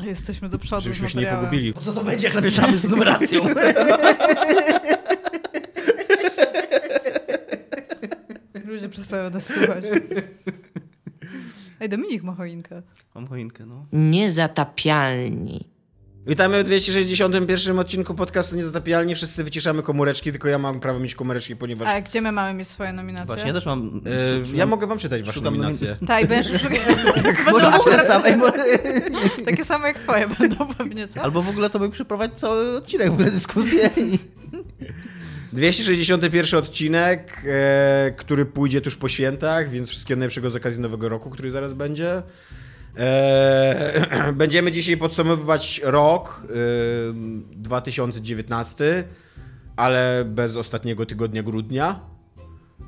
Ale jesteśmy do przodu z Żebyśmy się nie pogubili. Po co to będzie, jak namieszamy z numeracją? Ludzie przestają nas słuchać. Ej, Dominik ma choinkę. Mam choinkę, no. Niezatapialni. Witamy w 261 odcinku podcastu Niezatapialni. Wszyscy wyciszamy komóreczki, tylko ja mam prawo mieć komóreczki, ponieważ... A gdzie my mamy mieć swoje nominacje? Właśnie, ja też mam... E, szukam- ja mogę wam czytać wasze szukam nominacje. Tak, będziesz może... Takie same jak twoje będą pewnie, co? Albo w ogóle to mógł przeprowadzić cały odcinek, w ogóle dyskusję i... 261 odcinek, e, który pójdzie tuż po świętach, więc wszystkiego najlepszego z okazji Nowego Roku, który zaraz będzie. E, będziemy dzisiaj podsumowywać rok e, 2019, ale bez ostatniego tygodnia grudnia.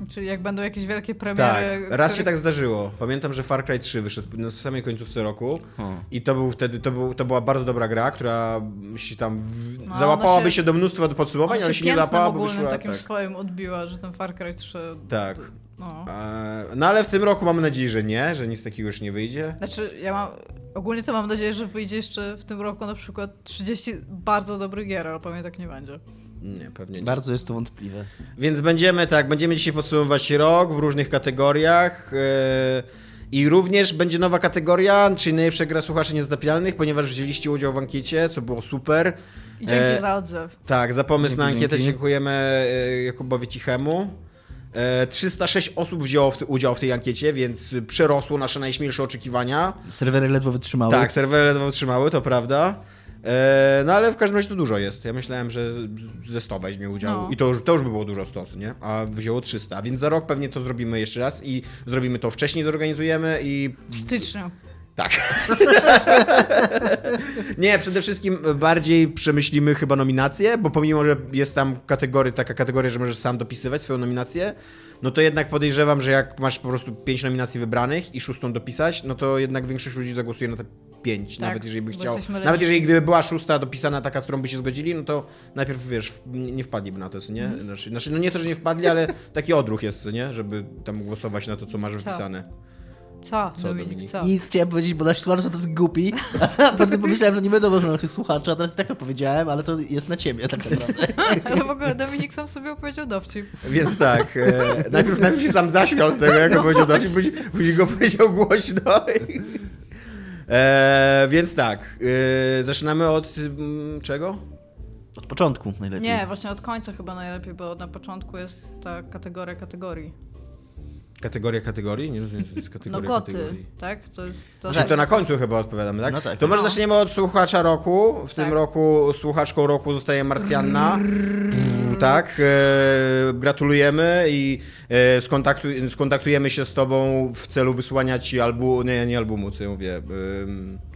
Czyli jak będą jakieś wielkie Tak, premiery. raz się tak zdarzyło. Pamiętam, że Far Cry 3 wyszedł na samej końcówce roku O. i to był wtedy, to, był, to była bardzo dobra gra, która się tam w, No, załapałaby ona się, się- do mnóstwa do podsumowań, Ona ale się nie piętnem załapała, bo ogólnym wyszła... takim Tak, swoim odbiła, że ten Far Cry 3... tak. No. E, No ale w tym roku mamy nadzieję, że nie, że nic takiego już nie wyjdzie. Znaczy, ja mam... Ogólnie to mam nadzieję, że wyjdzie jeszcze w tym roku na przykład 30 bardzo dobrych gier, ale pewnie tak nie będzie. Nie, pewnie nie. Bardzo jest to wątpliwe. Więc będziemy tak, będziemy dzisiaj podsumowywać rok w różnych kategoriach. e, I również będzie nowa kategoria, czyli najlepsza gra słuchaczy niezatapialnych, ponieważ wzięliście udział w ankiecie, co było super. I dzięki E, za odzew. Tak, za pomysł na Dzięki, ankietę dzięki. dziękujemy e, Jakubowi Cichemu. E, 306 osób wzięło w, udział w tej ankiecie, więc przerosło nasze najśmielsze oczekiwania. Serwery ledwo wytrzymały. Tak, serwery ledwo wytrzymały, to prawda. E, no ale w każdym razie to dużo jest. Ja myślałem, że ze 100 weźmie udział No. i to już, to już by było dużo 100, nie? A wzięło 300. Więc za rok pewnie to zrobimy jeszcze raz i zrobimy to wcześniej, zorganizujemy i W styczniu. tak. Nie, przede wszystkim bardziej przemyślimy chyba nominacje, bo pomimo, że jest tam kategoria, taka kategoria, że możesz sam dopisywać swoją nominację, no to jednak podejrzewam, że jak masz po prostu pięć nominacji wybranych i szóstą dopisać, no to jednak większość ludzi zagłosuje na te pięć, Tak, nawet jeżeli by chciał. Nawet jeżeli gdyby była szósta dopisana taka, z którą by się zgodzili, no to najpierw wiesz, nie wpadliby na to, co nie? Mhm. Znaczy, znaczy, no nie to, że nie wpadli, ale taki odruch jest, co nie? Żeby tam głosować na to, co masz wpisane. Co, Co, Dominik, Dominik? co? Nic chciałem powiedzieć, bo nasz słuchacz to jest głupi. A potem pomyślałem, że nie będą można tych słuchaczy, a teraz i tak to powiedziałem, ale to jest na ciebie tak naprawdę. Ale w ogóle Dominik sam sobie opowiedział dowcip. Więc tak, e, najpierw, najpierw się sam zaśmiał z tego, jak No go powiedział dowcip, później, później go powiedział głośno. E, więc tak, e, zaczynamy od mm, czego? Od początku najlepiej. Nie, właśnie od końca chyba najlepiej, bo na początku jest ta kategoria kategorii. Kategoria kategorii? Nie rozumiem, co to jest No kategoria goty, kategorii. tak? To jest to. Czyli to na końcu chyba odpowiadamy, tak? No tak. To może No. zaczniemy od słuchacza roku. W tym Tak. roku słuchaczką roku zostaje Marsjanna. Tak, e, gratulujemy i skontaktuj, skontaktujemy się z tobą w celu wysłania ci albumu, nie, nie albumu, co ja mówię,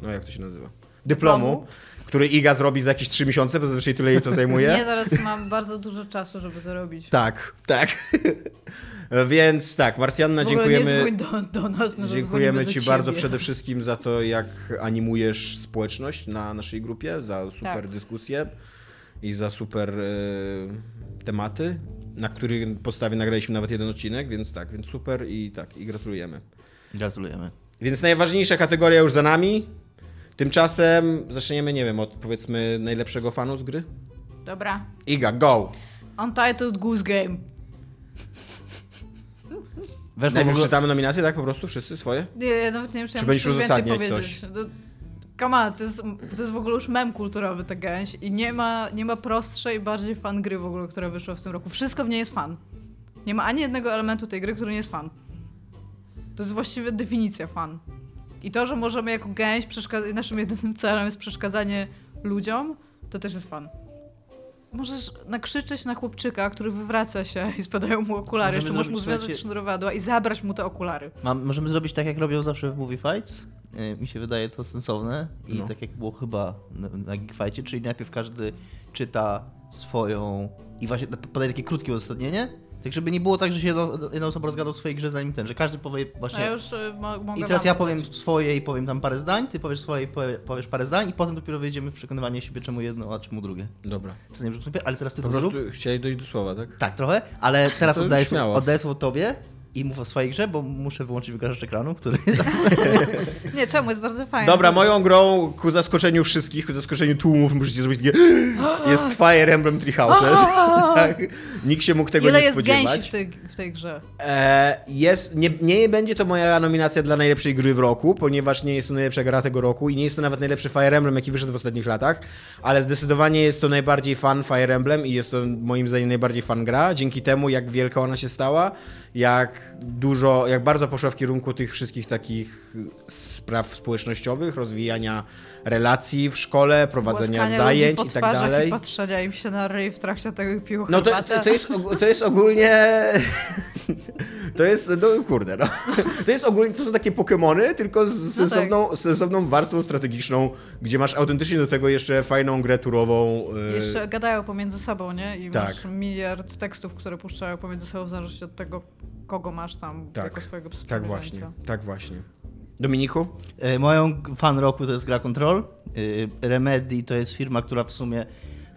no jak to się nazywa? Dyplomu, Dyplomu. który Iga zrobi za jakieś 3 miesiące, bo zazwyczaj tyle jej to zajmuje. Nie, teraz mam bardzo dużo czasu, żeby to robić. Tak, tak. Więc tak, Marsjanna, dziękujemy. do, do nas, my Dziękujemy Ci bardzo przede wszystkim za to, jak animujesz społeczność na naszej grupie, za super Tak. dyskusje i za super e, tematy, na których podstawie nagraliśmy nawet jeden odcinek, więc tak, więc super i tak, i gratulujemy. Gratulujemy. Więc najważniejsza kategoria już za nami. Tymczasem zaczniemy, nie wiem, od powiedzmy najlepszego fanu z gry. Dobra. Iga, go! Untitled Goose Game. Weszło w Najpierw ogóle... czytamy nominacje, tak po prostu? Wszyscy swoje? Nie, ja nawet nie wiem, czy, Czy ja będziesz uzasadniać powiedzieć. No, come to jest, to jest w ogóle już mem kulturowy ta gęś i nie ma, nie ma prostszej, bardziej fan gry w ogóle, która wyszła w tym roku. Wszystko w niej jest fan. Nie ma ani jednego elementu tej gry, który nie jest fan. To jest właściwie definicja fan. I to, że możemy jako gęś, naszym jedynym celem jest przeszkadzanie ludziom, to też jest fan. Możesz nakrzyczeć na chłopczyka, który wywraca się i spadają mu okulary. Możemy Jeszcze możesz mu związać słuchajcie- sznurowadła i zabrać mu te okulary. Mam, możemy zrobić tak, jak robią zawsze w Movie Fights. E, Mi się wydaje to sensowne. I No. tak jak było chyba na, na Geek Fightie, czyli najpierw każdy czyta swoją i właśnie podaje takie krótkie uzasadnienie. Tak, żeby nie było tak, że się jedno- jedna osoba rozgadał w swojej grze zanim ten, że każdy powie właśnie... ja już y, mo- mogę I teraz ja powiem swoje i powiem tam parę zdań, ty powiesz swoje i powie, powiesz parę zdań i potem dopiero wyjdziemy w przekonywanie siebie, czemu jedno, a czemu drugie. Dobra. To nie ale teraz ty Po to prostu zrób. chciałeś dojść do słowa, tak? Tak, trochę, ale teraz oddaję, oddaję słowo tobie i mów o swojej grze, bo muszę wyłączyć wygaszacz ekranu, który... Nie, czemu? Jest bardzo fajne. Dobra, moją grą ku zaskoczeniu wszystkich, ku zaskoczeniu tłumów musicie zrobić takie jest Fire Emblem Three Houses. tak. Nikt się mógł tego Ile nie jest spodziewać. gęsi w tej, w tej grze? E, jest, nie, nie będzie to moja nominacja dla najlepszej gry w roku, ponieważ nie jest to najlepsza gra tego roku i nie jest to nawet najlepszy Fire Emblem, jaki wyszedł w ostatnich latach, ale zdecydowanie jest to najbardziej fan Fire Emblem i jest to moim zdaniem najbardziej fan gra, dzięki temu jak wielka ona się stała, jak dużo, jak bardzo poszła w kierunku tych wszystkich takich spraw społecznościowych, rozwijania relacji w szkole, prowadzenia Głaskania zajęć i tak dalej. I patrzenia im się na ryj w trakcie tego pił No to, to, jest, to jest ogólnie. To jest, no kurde, no. To jest ogólnie, to są takie Pokemony, tylko z No sensowną, z sensowną warstwą strategiczną, gdzie masz autentycznie do tego jeszcze fajną grę turową. y, Jeszcze gadają pomiędzy sobą, nie? I Tak. masz miliard tekstów, które puszczają pomiędzy sobą w zależności od tego, kogo masz tam Tak. jako swojego Tak właśnie, tak właśnie. Dominiku? E, Moją fan roku to jest gra Control. E, Remedy to jest firma, która w sumie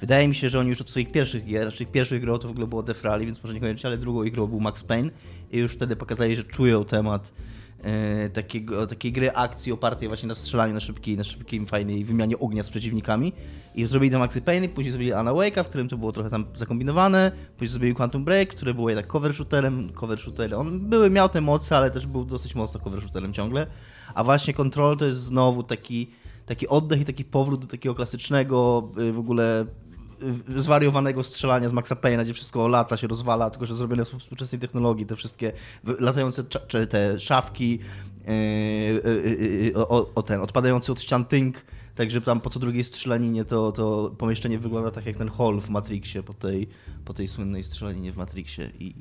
wydaje mi się, że oni już od swoich pierwszych gier, znaczy ich pierwszych grą to w ogóle było Death Rally, więc może niekoniecznie, ale drugą ich grą był Max Payne i już wtedy pokazali, że czują temat takiego, takiej gry akcji opartej właśnie na strzelaniu na szybkiej, na szybkiej, fajnej wymianie ognia z przeciwnikami. I zrobili tam Maxi Payne, później zrobili Anna Wake'a, w którym to było trochę tam zakombinowane, później zrobili Quantum Break, który był jednak cover shooterem, cover shooter, on były, miał te moce, ale też był dosyć mocno cover shooterem ciągle. A właśnie Control to jest znowu taki, taki oddech i taki powrót do takiego klasycznego y, w ogóle zwariowanego strzelania z Maxa Payne'a, gdzie wszystko lata, się rozwala, tylko że zrobione w współczesnej technologii, te wszystkie latające czy te szafki, yy, yy, o, o ten, odpadający od ścian tynk, także tam po co drugiej strzelaninie to, to pomieszczenie wygląda tak jak ten hall w Matrixie, po tej, po tej słynnej strzelaninie w Matrixie i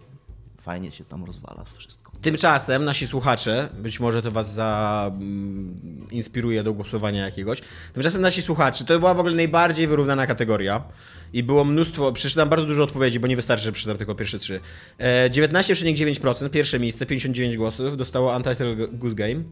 fajnie się tam rozwala wszystko. Tymczasem nasi słuchacze, być może to was za, mm, do głosowania jakiegoś, tymczasem nasi słuchacze, to była w ogóle najbardziej wyrównana kategoria i było mnóstwo, przeczytam bardzo dużo odpowiedzi, bo nie wystarczy, że przeczytam tylko pierwsze trzy. E, 19,9%, pierwsze miejsce, 59 głosów, dostało Untitled Goose Game.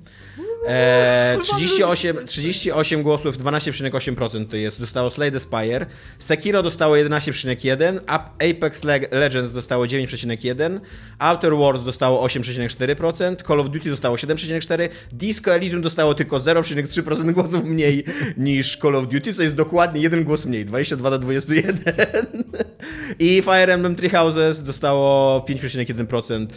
E, 38, 38 głosów, 12,8% to jest, dostało Slay the Spire. Sekiro dostało 11,1, Ap- Apex Leg- Legends dostało 9,1, Outer Wars dostało 8,4%, Call of Duty dostało 7,4%, Disco Elysium dostało tylko 0,3% głosów mniej niż Call of Duty, co jest dokładnie jeden głos mniej, 22 do 21. I Fire Emblem Three Houses dostało 5,1%,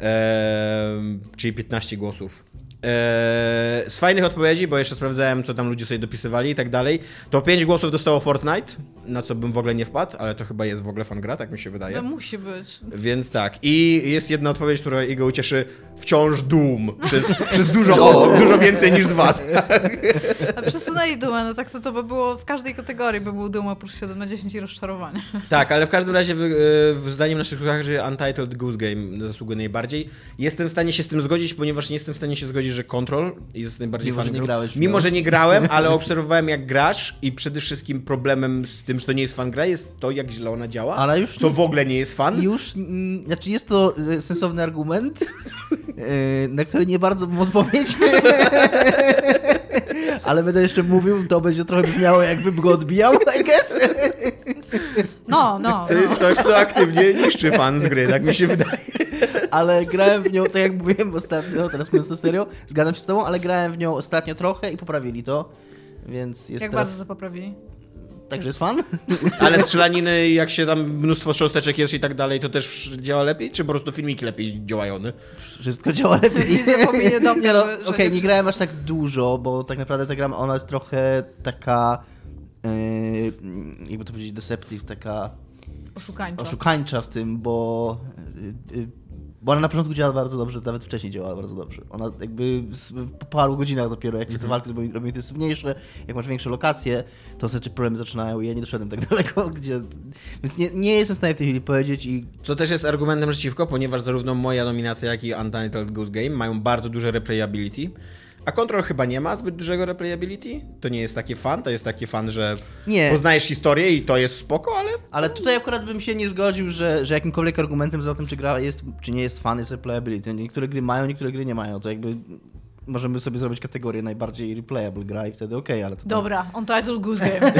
em, czyli 15 głosów. Eee, z fajnych odpowiedzi, bo jeszcze sprawdzałem, co tam ludzie sobie dopisywali i tak dalej, to 5 głosów dostało Fortnite, na co bym w ogóle nie wpadł, ale to chyba jest w ogóle fan gra, tak mi się wydaje. No musi być. Więc tak. I jest jedna odpowiedź, która jego ucieszy. Wciąż Doom. Przez, przez dużo, o, dużo więcej niż dwa. A przesunęli dumę, no tak to, to by było w każdej kategorii by był duma plus 7 na 10 i rozczarowanie. Tak, ale w każdym razie, e, zdaniem naszych słuchaczy, Untitled Goose Game zasługuje najbardziej. Jestem w stanie się z tym zgodzić, ponieważ nie jestem w stanie się zgodzić, że Control jest najbardziej Mimo, że fan nie grałeś Mimo, że nie grałem, ale obserwowałem jak grasz i przede wszystkim problemem z tym, że to nie jest fan gra, jest to, jak źle ona działa. Ale już To nie- w ogóle nie jest fan. Już, znaczy jest to e, sensowny argument, e, na który nie bardzo mam odpowiedź. Ale będę jeszcze mówił, to będzie trochę brzmiało jakbym go odbijał, I guess. No, no. To no. jest coś, co aktywnie niszczy fan z gry, tak mi się wydaje. Ale grałem w nią, tak jak mówiłem ostatnio, teraz mówiąc na serio, zgadzam się z tobą, ale grałem w nią ostatnio trochę i poprawili to. Więc jest Jak teraz... bardzo to poprawili? Także jest fan? Ale strzelaniny, jak się tam mnóstwo cząsteczek jest i tak dalej, to też działa lepiej? Czy po prostu filmiki lepiej działają? Wszystko działa lepiej. Powinien do mnie, Nie no, okej, nie nie grałem aż tak dużo, bo tak naprawdę ta gra, ona jest trochę taka, yy, jakby to powiedzieć, deceptive, taka Oszukańczo. oszukańcza w tym, bo, yy, yy, bo ona na początku działa bardzo dobrze, nawet wcześniej działała bardzo dobrze. Ona jakby po paru godzinach dopiero, jak się te walki zrobią robią intensywniejsze, jak masz większe lokacje, to znaczy problemy zaczynają i ja nie doszedłem tak daleko, gdzie... Więc nie, nie jestem w stanie w tej chwili powiedzieć i Co też jest argumentem przeciwko, ponieważ zarówno moja nominacja, jak i Untitled Goose Game mają bardzo duże replayability, a Control chyba nie ma zbyt dużego replayability. To nie jest takie fan, to jest taki fan, że Nie. poznajesz historię i to jest spoko, ale Ale tutaj akurat bym się nie zgodził, że, że jakimkolwiek argumentem za tym, czy gra jest, czy nie jest fan, jest replayability. Niektóre gry mają, niektóre gry nie mają. To jakby możemy sobie zrobić kategorię najbardziej replayable gra i wtedy okej, ale to tam- Dobra, Untitled Goose Game.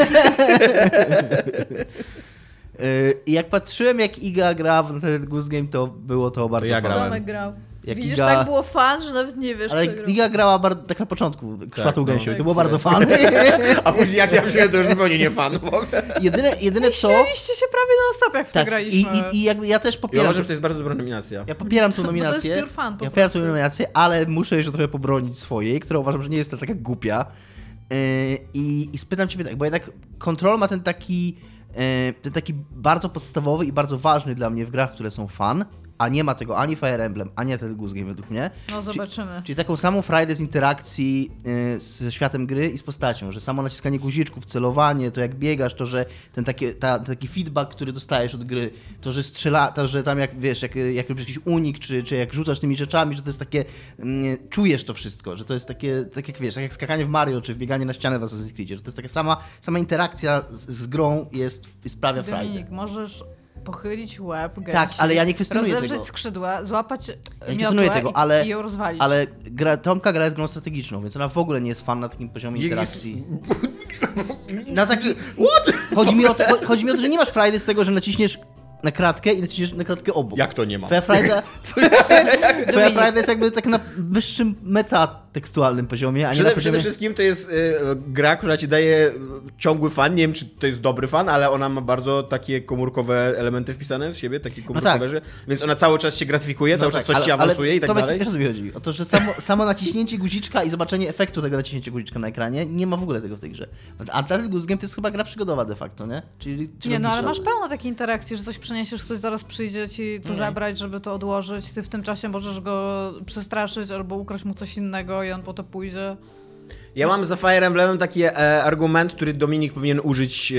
I jak patrzyłem, jak Iga gra w Goose Game, to było to bardzo ja fajne. grałem. Tomek grał. Jak Widzisz, Iga- tak było fan, że nawet nie wiesz, Ale. Iga grała bar- tak na początku, szmatą no. gęsią i to było bardzo fan. A później jak ja przyjdę, to już zupełnie nie fan w ogóle. jedyne, jedyne co... Śmieliście się prawie na stop, jak w to Tak, i, graliśmy. i, i jakby ja też Ja popieram... uważam, że to jest bardzo dobra nominacja. Ja popieram tą Bo to jest nominację. pure fan po ja popieram tą prostu. nominację, ale muszę jeszcze trochę pobronić swojej, która uważam, że nie jest taka głupia. Yy, I, I spytam ciebie tak, bo jednak Control ma ten taki, yy, ten taki bardzo podstawowy i bardzo ważny dla mnie w grach, które są fan, a nie ma tego ani Fire Emblem, ani ten Goose Game według mnie. No zobaczymy. Czyli taką samą frajdę z interakcji y, z światem gry i z postacią, że samo naciskanie guziczków, celowanie, to jak biegasz, to że ten taki, ta, taki feedback, który dostajesz od gry, to że strzela, to że tam jak wiesz, jak, jak robisz jakiś unik, czy, czy jak rzucasz tymi rzeczami, że to jest takie, mm, czujesz to wszystko, że to jest takie, tak jak wiesz, tak jak skakanie w Mario, czy wbieganie na ścianę w Assassin's Creed, że to jest taka sama, sama interakcja z, z grą jest, sprawia frajdę. Dominik, możesz pochylić łeb gęsi, Tak, ale ja nie kwestionuję tego. skrzydła, złapać Ja nie kwestionuję tego, i, ale, i ją rozwalić. ale gra, Tomka gra jest grą strategiczną, więc ona w ogóle nie jest fan na takim poziomie interakcji. Na taki... Chodzi mi, o to, chodzi mi o to, że nie masz frajdy z tego, że naciśniesz na kratkę i naciśniesz na kratkę obok. Jak to nie ma? Twoja frajda, twoja frajda jest jakby tak na wyższym metatekstualnym poziomie, a nie Przede, na poziomie... przede wszystkim to jest y, gra, która ci daje y, ciągły fan. Nie wiem, czy to jest dobry fan, ale ona ma bardzo takie komórkowe elementy wpisane w siebie, takie komórkowe, tak. że, więc ona cały czas się gratyfikuje, cały No czas tak, coś ci awansuje i tak Tomek, dalej. wiesz o co mi chodzi? O to, że samo, samo naciśnięcie guziczka i zobaczenie efektu tego naciśnięcia guziczka na ekranie, nie ma w ogóle tego w tej grze. A ten Goose Game to jest chyba gra przygodowa de facto, nie? Czyli, czy Nie, no ale masz pełno takiej interakcji, że coś przyniesiesz, ktoś zaraz przyjdzie ci to zabrać, żeby to odłożyć. Ty w tym czasie możesz go przestraszyć albo ukraść mu coś innego i on po to pójdzie. Ja mam za Fire Emblemem taki e, argument, który Dominik powinien użyć, e,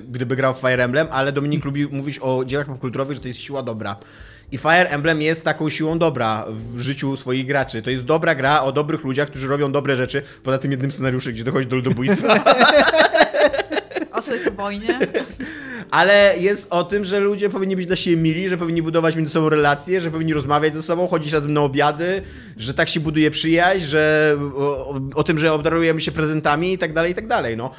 gdyby grał w Fire Emblem, ale Dominik lubi mówić o dziełach popkulturowych, że to jest siła dobra. I Fire Emblem jest taką siłą dobra w życiu swoich graczy. To jest dobra gra o dobrych ludziach, którzy robią dobre rzeczy, poza tym jednym scenariuszem, gdzie dochodzi do ludobójstwa. O co jest o wojnie? Ale jest o tym, że ludzie powinni być dla siebie mili, że powinni budować między sobą relacje, że powinni rozmawiać ze sobą, chodzić razem na obiady, że tak się buduje przyjaźń, że o, o, o tym, że obdarujemy się prezentami i tak dalej, i tak dalej. No.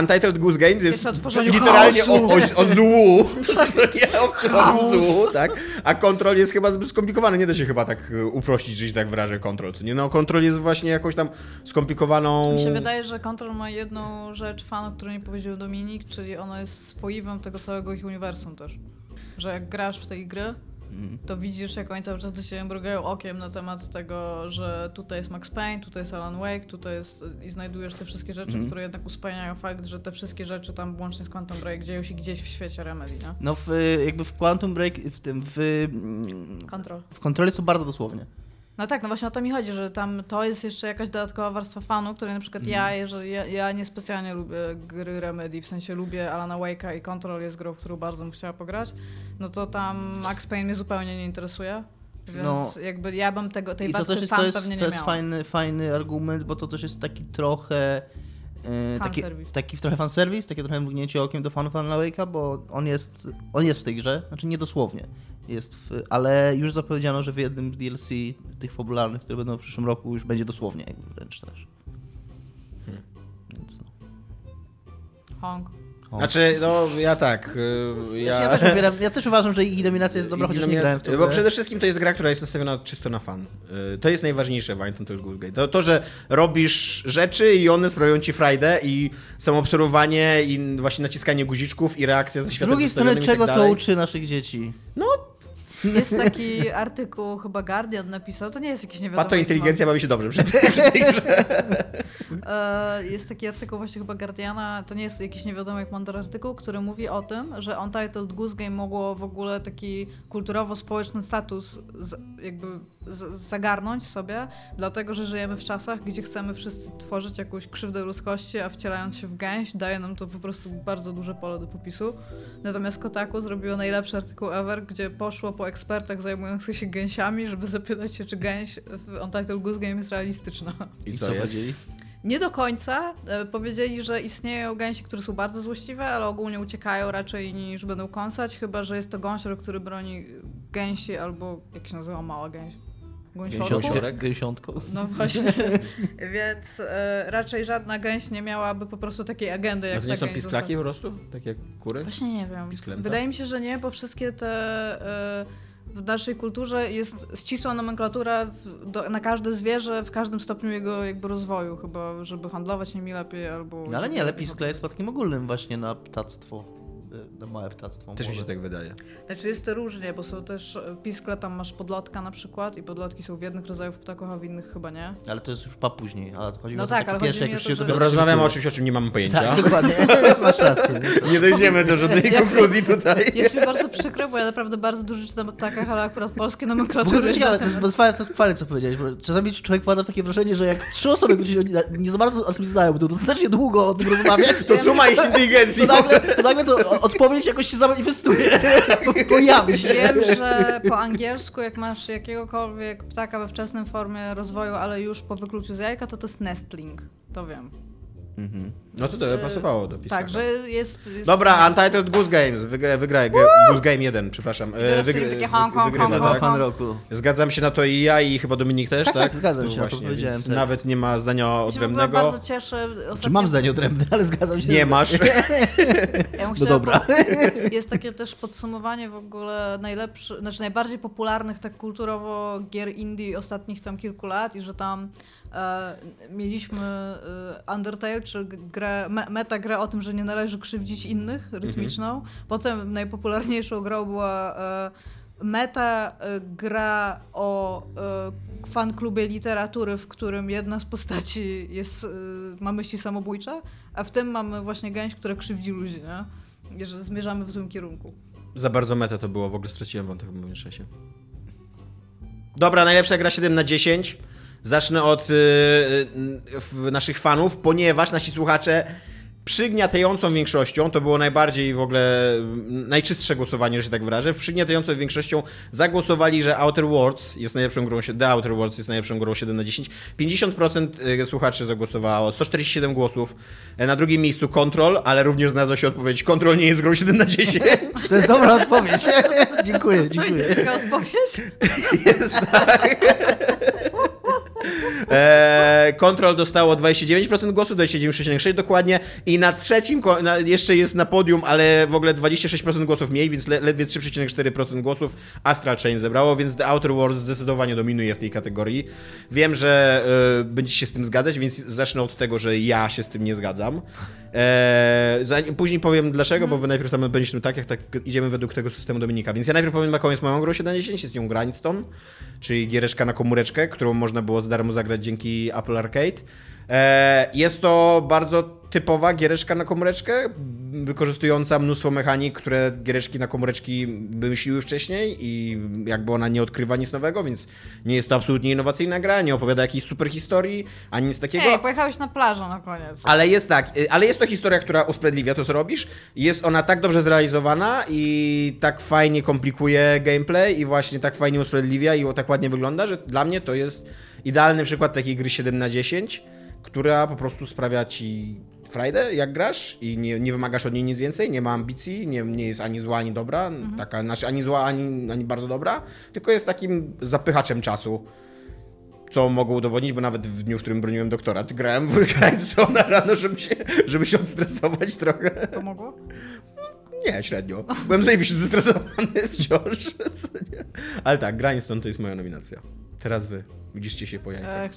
Untitled Goose Game jest, Jest literalnie o, o, o złu, nie o złu, tak? A kontrol jest chyba zbyt skomplikowany. Nie da się chyba tak e, uprościć, że się tak wyrażę kontrol. Nie? No, kontrol jest właśnie jakąś tam skomplikowaną... Mi się wydaje, że Control ma jedną rzecz fanów, którą nie powiedział Dominik, czyli ona jest spoiwem tego całego ich uniwersum też. Że jak grasz w tej gry, to widzisz, jak oni cały czas do siebie mrugają okiem na temat tego, że tutaj jest Max Payne, tutaj jest Alan Wake, tutaj jest i znajdujesz te wszystkie rzeczy, które jednak uspajniają fakt, że te wszystkie rzeczy tam łącznie z Quantum Break dzieją się gdzieś w świecie Remedy, nie? No w, jakby w Quantum Break, w tym, w, mm, Control. w kontroli są bardzo dosłownie. No tak, no właśnie o to mi chodzi, że tam to jest jeszcze jakaś dodatkowa warstwa fanu, której na przykład ja, jeżeli ja, ja niespecjalnie lubię gry Remedy, w sensie lubię Alana Wake'a i Control jest grą, w którą bardzo bym chciała pograć, no to tam Max Payne mnie zupełnie nie interesuje. Więc No. jakby ja bym tego, tej to warstwy też jest, fan to jest, pewnie to nie jest miała. fajny, fajny argument, bo to też jest taki trochę... e, taki, taki trochę fanserwis, takie trochę mrugnięcie okiem do fanów Alan Wake'a, bo on jest, on jest w tej grze, znaczy nie dosłownie, jest w, ale już zapowiedziano, że w jednym z DLC tych fabularnych, które będą w przyszłym roku, już będzie dosłownie jakby wręcz też. Hmm. Więc no. Hong. O. Znaczy, no ja tak. y, Ja, Ja, też popieram, ja też uważam, że ich dominacja jest dobra, chociaż nie grałem w to. Bo przede wszystkim to jest gra, która jest nastawiona czysto na fan. Y, To jest najważniejsze w Untitled Goose Game. To, to, że robisz rzeczy i one sprawiają ci frajdę i samoobserwowanie i właśnie naciskanie guziczków i reakcja ze Z światem drugiej strony, i czego tak to uczy naszych dzieci? Jest taki artykuł, chyba Guardian napisał, to nie jest jakiś nie wiadomo Pato jaki inteligencja bawi się dobrze przy tej, przy tej grze. E, Jest taki artykuł właśnie chyba Guardiana, to nie jest jakiś nie wiadomo jak mądry artykuł, który mówi o tym, że Untitled Goose Game mogło w ogóle taki kulturowo-społeczny status jakby zagarnąć sobie, dlatego że żyjemy w czasach, gdzie chcemy wszyscy tworzyć jakąś krzywdę ludzkości, a wcielając się w gęś daje nam to po prostu bardzo duże pole do popisu. Natomiast Kotaku zrobiło najlepszy artykuł ever, gdzie poszło po ekspertach zajmujących się gęsiami, żeby zapytać się, czy gęś w Untitled Goose Game jest realistyczna. I co powiedzieli? Nie do końca. E, powiedzieli, że istnieją gęsi, które są bardzo złośliwe, ale ogólnie uciekają raczej niż będą kąsać, chyba że jest to gąsior, który broni gęsi albo jak się nazywa mała gęś. Gąsiorek. Gęsiątką. No właśnie, więc e, raczej żadna gęś nie miałaby po prostu takiej agendy, A jak to nie ta są gęś pisklaki po prostu? Tak jak kury? Właśnie nie wiem. Pisklęta? Wydaje mi się, że nie, bo wszystkie te. e, w naszej kulturze jest ścisła nomenklatura do, na każde zwierzę w każdym stopniu jego jakby rozwoju, chyba żeby handlować nimi lepiej albo... No ale nie, ale piskle jest takim ogólnym właśnie na ptactwo. Małe ptactwo. Też mi się tak wydaje. Znaczy jest to różnie, bo są też e, piskle, tam masz podlotka na przykład i podlotki są w jednych rodzajów ptaków, a w innych chyba nie. Ale to jest już pa później. Ale chodzi No o to, tak, ale pierwsze, jak o już to, się że- dopiero Dobra, rozmawiamy o czymś, o czym nie mamy pojęcia. Tak, dokładnie. Masz rację. Nie dojdziemy do żadnej konkluzji tutaj. Jest mi bardzo przykro, bo ja naprawdę bardzo dużo czytam o ptakach, ale akurat polskie nomenklatury... to jest ciekawe, to jest, to fajne, to co powiedziałeś, bo czasami człowiek pada w takie wrażenie, że jak trzy osoby, które się nie za bardzo o czymś znają, będą dostatecznie długo o tym rozmawiać, To suma ich inteligencji. to nagle, to nagle to o- odpowiedź jakoś się zamanifestuje, pojawi się. Wiem, że po angielsku, jak masz jakiegokolwiek ptaka we wczesnym formie rozwoju, ale już po wykluciu z jajka, to to jest nestling. To wiem. No to to pasowało do pisania. Tak, że jest... jest Dobra, Untitled Goose Games. Wygra, wygra, Goose Game 1, przepraszam. E, wygry- sobie takie Hong Kong, wygrywa, Hong tak? roku. Zgadzam się na to i ja, i chyba Dominik też, Tak, tak? tak, zgadzam No się, na to właśnie, powiedziałem też. Nawet nie ma zdania Ja się odrębnego. bardzo cieszę. Czy Ostatnio... mam zdanie odrębne, ale zgadzam się. Nie z- masz. Ja No dobra. Po... Jest takie też podsumowanie w ogóle najlepszych, znaczy najbardziej popularnych tak kulturowo gier indie ostatnich tam kilku lat i że tam e, mieliśmy e, Undertale, czy grę, me, meta grę o tym, że nie należy krzywdzić innych, rytmiczną. Potem najpopularniejszą grą była e, meta e, gra o e, fanklubie literatury, w którym jedna z postaci jest, e, ma myśli samobójcze, a w tym mamy właśnie gęś, która krzywdzi ludzi, nie? Że zmierzamy w złym kierunku. Za bardzo meta to było, w ogóle straciłem wątek w międzyczasie. Dobra, najlepsza gra 7 na 10. Zacznę od y, y, naszych fanów, ponieważ nasi słuchacze przygniatającą większością, to było najbardziej w ogóle mm, najczystsze głosowanie, że się tak wyrażę, przygniatającą większością zagłosowali, że Outer Worlds jest najlepszą grą, The Outer Worlds jest najlepszą grą 7 na 10. 50% y, słuchaczy zagłosowało, 147 głosów. E, Na drugim miejscu Control, ale również znalazła się odpowiedź, Control nie jest grą 7 na 10. To jest dobra odpowiedź. dziękuję, dziękuję. Taka odpowiedź? Jest tak. Eee, Control dostało 29% głosów, 29,6 dokładnie i na trzecim, na, jeszcze jest na podium, ale w ogóle 26% głosów mniej, więc le, ledwie 3,4% głosów Astral Chain zebrało, więc The Outer Worlds zdecydowanie dominuje w tej kategorii. Wiem, że e, będziecie się z tym zgadzać, więc zacznę od tego, że ja się z tym nie zgadzam. Eee, zanim, później powiem dlaczego, bo wy najpierw tam będziemy tak, jak tak idziemy według tego systemu Dominika. Więc ja najpierw powiem, jaką jest moją grą 7 na 10, jest nią Grindstone, czyli giereczka na komóreczkę, którą można było za darmo zagrać dzięki Apple Arcade. Eee, jest to bardzo typowa giereczka na komóreczkę, wykorzystująca mnóstwo mechanik, które giereczki na komóreczki wymyśliły wcześniej i jakby ona nie odkrywa nic nowego, więc nie jest to absolutnie innowacyjna gra, nie opowiada jakiejś super historii, ani nic takiego. Ej, pojechałeś na plażę na koniec. Ale jest tak, y, ale jest to historia, która usprawiedliwia to, co robisz. Jest ona tak dobrze zrealizowana i tak fajnie komplikuje gameplay i właśnie tak fajnie usprawiedliwia i tak ładnie wygląda, że dla mnie to jest idealny przykład takiej gry 7 na 10, która po prostu sprawia ci frajdę, jak grasz i nie, nie wymagasz od niej nic więcej, nie ma ambicji, nie, nie jest ani zła, ani dobra, taka, znaczy ani zła, ani, ani bardzo dobra, tylko jest takim zapychaczem czasu co mogą udowodnić, bo nawet w dniu, w którym broniłem doktorat, grałem w Grindstone rano, żeby się, żeby się odstresować trochę. Pomogło? Nie, średnio. Byłem zajebiście zestresowany wciąż. Ale tak, Grindstone to jest moja nominacja. Teraz wy. Widzicie się po jajkach.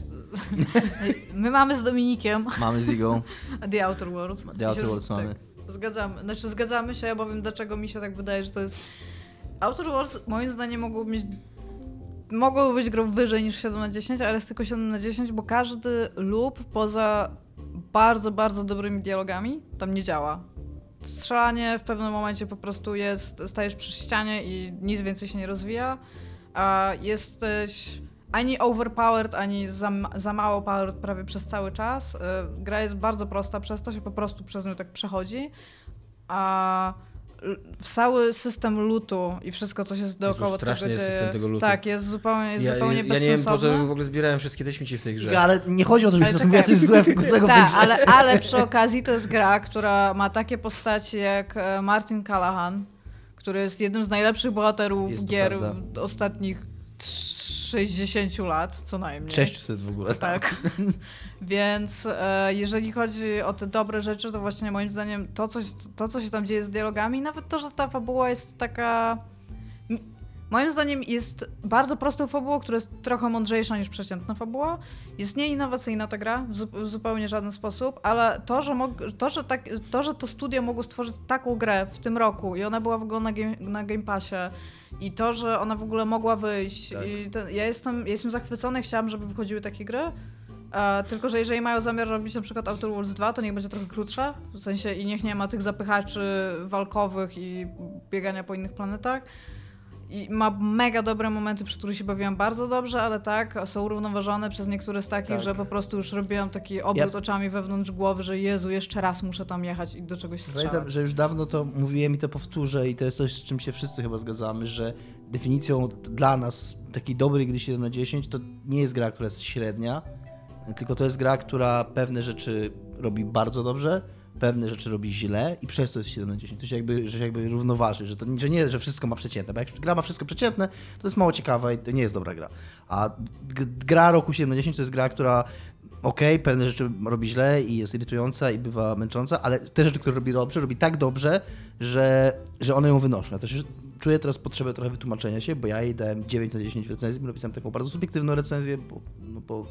My mamy z Dominikiem Mamy z Igą. The Outer Worlds. The Outer Worlds mamy. Zgadzamy. Znaczy zgadzamy się, ja powiem dlaczego mi się tak wydaje, że to jest... Outer Worlds moim zdaniem mogłoby mieć mogłoby być grą wyżej niż 7 na 10, ale jest tylko 7 na 10, bo każdy lub poza bardzo, bardzo dobrymi dialogami tam nie działa. Strzelanie w pewnym momencie po prostu jest, stajesz przy ścianie i nic więcej się nie rozwija, a jesteś ani overpowered, ani za, za mało powered prawie przez cały czas. Y, Gra jest bardzo prosta, przez to się po prostu przez nią tak przechodzi, a cały system lutu i wszystko, co się dookoła straszny tego jest dzieje, system tego lutu. Tak, jest zupełnie, jest Ja, zupełnie ja nie wiem, po co w ogóle zbierałem wszystkie te śmieci w tej grze. Ale nie chodzi o to, żebyś Ale zrozumiała czekaj. coś złe, złego w tej Tak, grze. ale, ale przy okazji to jest gra, która ma takie postaci jak e, Martin Callahan, który jest jednym z najlepszych bohaterów Jest to gier prawda. ostatnich 60 lat, co najmniej. 600 w ogóle. Tak. Więc e, jeżeli chodzi o te dobre rzeczy, to właśnie moim zdaniem to co, to, co się tam dzieje z dialogami, nawet to, że ta fabuła jest taka. Moim zdaniem jest bardzo prostą fabułą, która jest trochę mądrzejsza niż przeciętna fabuła. Jest nieinnowacyjna ta gra w, zu- w zupełnie żaden sposób, ale to, że, to, że tak, to, że to studio mogło stworzyć taką grę w tym roku i ona była w ogóle na Game, na game Passie i to, że ona w ogóle mogła wyjść Tak. ten, ja, jestem, ja jestem zachwycony, chciałam, żeby wychodziły takie gry. E, tylko, że jeżeli mają zamiar robić na przykład Outer Worlds 2, to niech będzie trochę krótsza. W sensie i niech nie ma tych zapychaczy walkowych i biegania po innych planetach. I ma mega dobre momenty, przy których się bawiłam bardzo dobrze, ale tak, są równoważone przez niektóre z takich, Tak. że po prostu już robiłam taki obrót Ja- oczami wewnątrz głowy, że Jezu, jeszcze raz muszę tam jechać i do czegoś strzelać. Pamiętam, że już dawno to mówiłem i to powtórzę i to jest coś, z czym się wszyscy chyba zgadzamy, że definicją dla nas takiej dobrej gry 7 na 10 to nie jest gra, która jest średnia, tylko to jest gra, która pewne rzeczy robi bardzo dobrze, pewne rzeczy robi źle i przez to jest 7 na 10. To się jakby, że się jakby równoważy, że to że nie, że wszystko ma przeciętne, bo jak gra ma wszystko przeciętne, to jest mało ciekawe i to nie jest dobra gra. A gra roku 7 na 10 to jest gra, która okej, pewne rzeczy robi źle i jest irytująca i bywa męcząca, ale te rzeczy, które robi dobrze, robi tak dobrze, że, że one ją wynoszą. Ja też czuję teraz potrzebę trochę wytłumaczenia się, bo ja jej dałem 9 na 10 w recenzji, napisałem taką bardzo subiektywną recenzję, bo, no, bo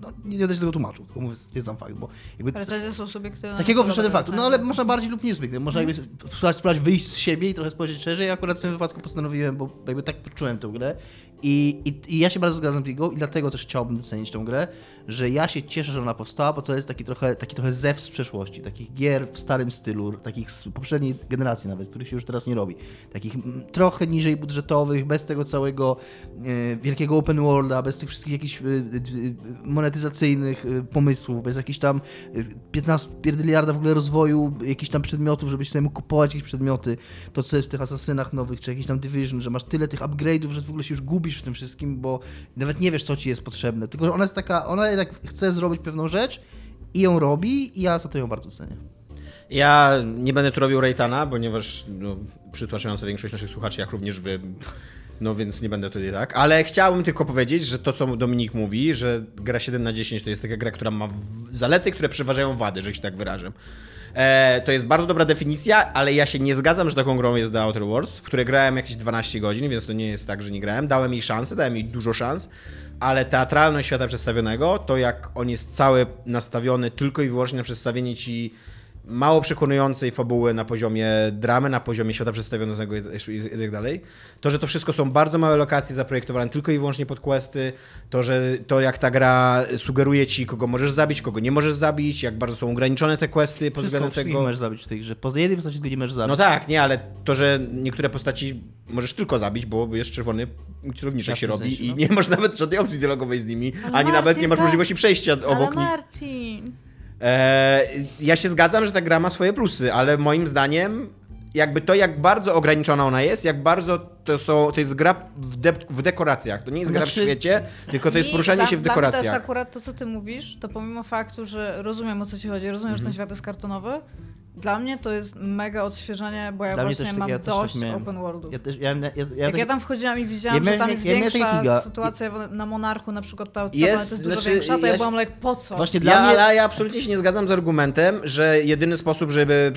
no, nie będę się tego tłumaczył, tylko mówię, stwierdzam fakt, bo jakby Recenzje są subiektywne. z takiego wyszedłem faktu. No recenzje. ale można bardziej lub mniej subiektywnie. Można jakby spróbować, spróbować wyjść z siebie i trochę spojrzeć szerzej. Ja akurat w tym wypadku postanowiłem, bo jakby tak poczułem tę grę. I, i, I ja się bardzo zgadzam z Ligą i dlatego też chciałbym docenić tę grę, że ja się cieszę, że ona powstała, bo to jest taki trochę, taki trochę zew z przeszłości, takich gier w starym stylu, takich z poprzedniej generacji nawet, których się już teraz nie robi. Takich mm, trochę niżej budżetowych, bez tego całego e, wielkiego open worlda, bez tych wszystkich jakichś e, e, monetyzacyjnych e, pomysłów, bez jakichś tam e, 15 pierdyliarda w ogóle rozwoju jakichś tam przedmiotów, żebyś sobie mógł kupować jakieś przedmioty, to co jest w tych asasynach nowych, czy jakiś tam Division, że masz tyle tych upgrade'ów, że w ogóle się już gubisz w tym wszystkim, bo nawet nie wiesz, co ci jest potrzebne. Tylko że ona jest taka, ona jednak chce zrobić pewną rzecz i ją robi i ja za to ją bardzo cenię. Ja nie będę tu robił Rejtana, ponieważ no, przytłaczająca większość naszych słuchaczy, jak również wy, no więc nie będę tutaj tak. Ale chciałbym tylko powiedzieć, że to, co Dominik mówi, że gra 7 na 10 to jest taka gra, która ma zalety, które przeważają wady, że się tak wyrażę. E, to jest bardzo dobra definicja, ale ja się nie zgadzam, że taką grą jest The Outer Worlds, w której grałem jakieś 12 godzin, więc to nie jest tak, że nie grałem. Dałem jej szansę, dałem jej dużo szans, ale teatralność świata przedstawionego, to jak on jest cały nastawiony tylko i wyłącznie na przedstawienie ci mało przekonującej fabuły na poziomie dramy, na poziomie świata przedstawionego i i tak dalej. To, że to wszystko są bardzo małe lokacje zaprojektowane tylko i wyłącznie pod questy, to, że to jak ta gra sugeruje ci, kogo możesz zabić, kogo nie możesz zabić, jak bardzo są ograniczone te questy pod względem tego. możesz zabić w tej grze. Poza jednej postaci tylko nie możesz zabić. No tak, nie, ale to, że niektóre postaci możesz tylko zabić, bo jest czerwony celowniczek W się robi sensie, i no. nie masz nawet żadnej opcji dialogowej z nimi, Ale ani nawet Martin, nie masz tak. możliwości przejścia obok nich. Marcin... E, ja się zgadzam, że ta gra ma swoje plusy, ale moim zdaniem jakby to, jak bardzo ograniczona ona jest, jak bardzo to są, to jest gra w, de w dekoracjach. To nie jest gra w Znaczy- świecie, tylko to jest poruszanie dla, się w Dla mnie to dekoracjach. jest akurat to, co ty mówisz, to pomimo faktu, że rozumiem o co ci chodzi, rozumiem, że ten świat jest kartonowy, dla mnie to jest mega odświeżenie, bo ja Dla właśnie też tak- mam ja też tak dość miałem. open worldów. Ja też, ja, ja, ja, ja Jak tak- ja tam wchodziłam i widziałam, Ja że tam jest większa sytuacja na Monarchu, na przykład ta, ta Jest, jest, dużo znaczy, większa, to ja byłam like, po co? Właśnie Ja, dla mnie... ale ja absolutnie się nie zgadzam z argumentem, że jedyny sposób, żeby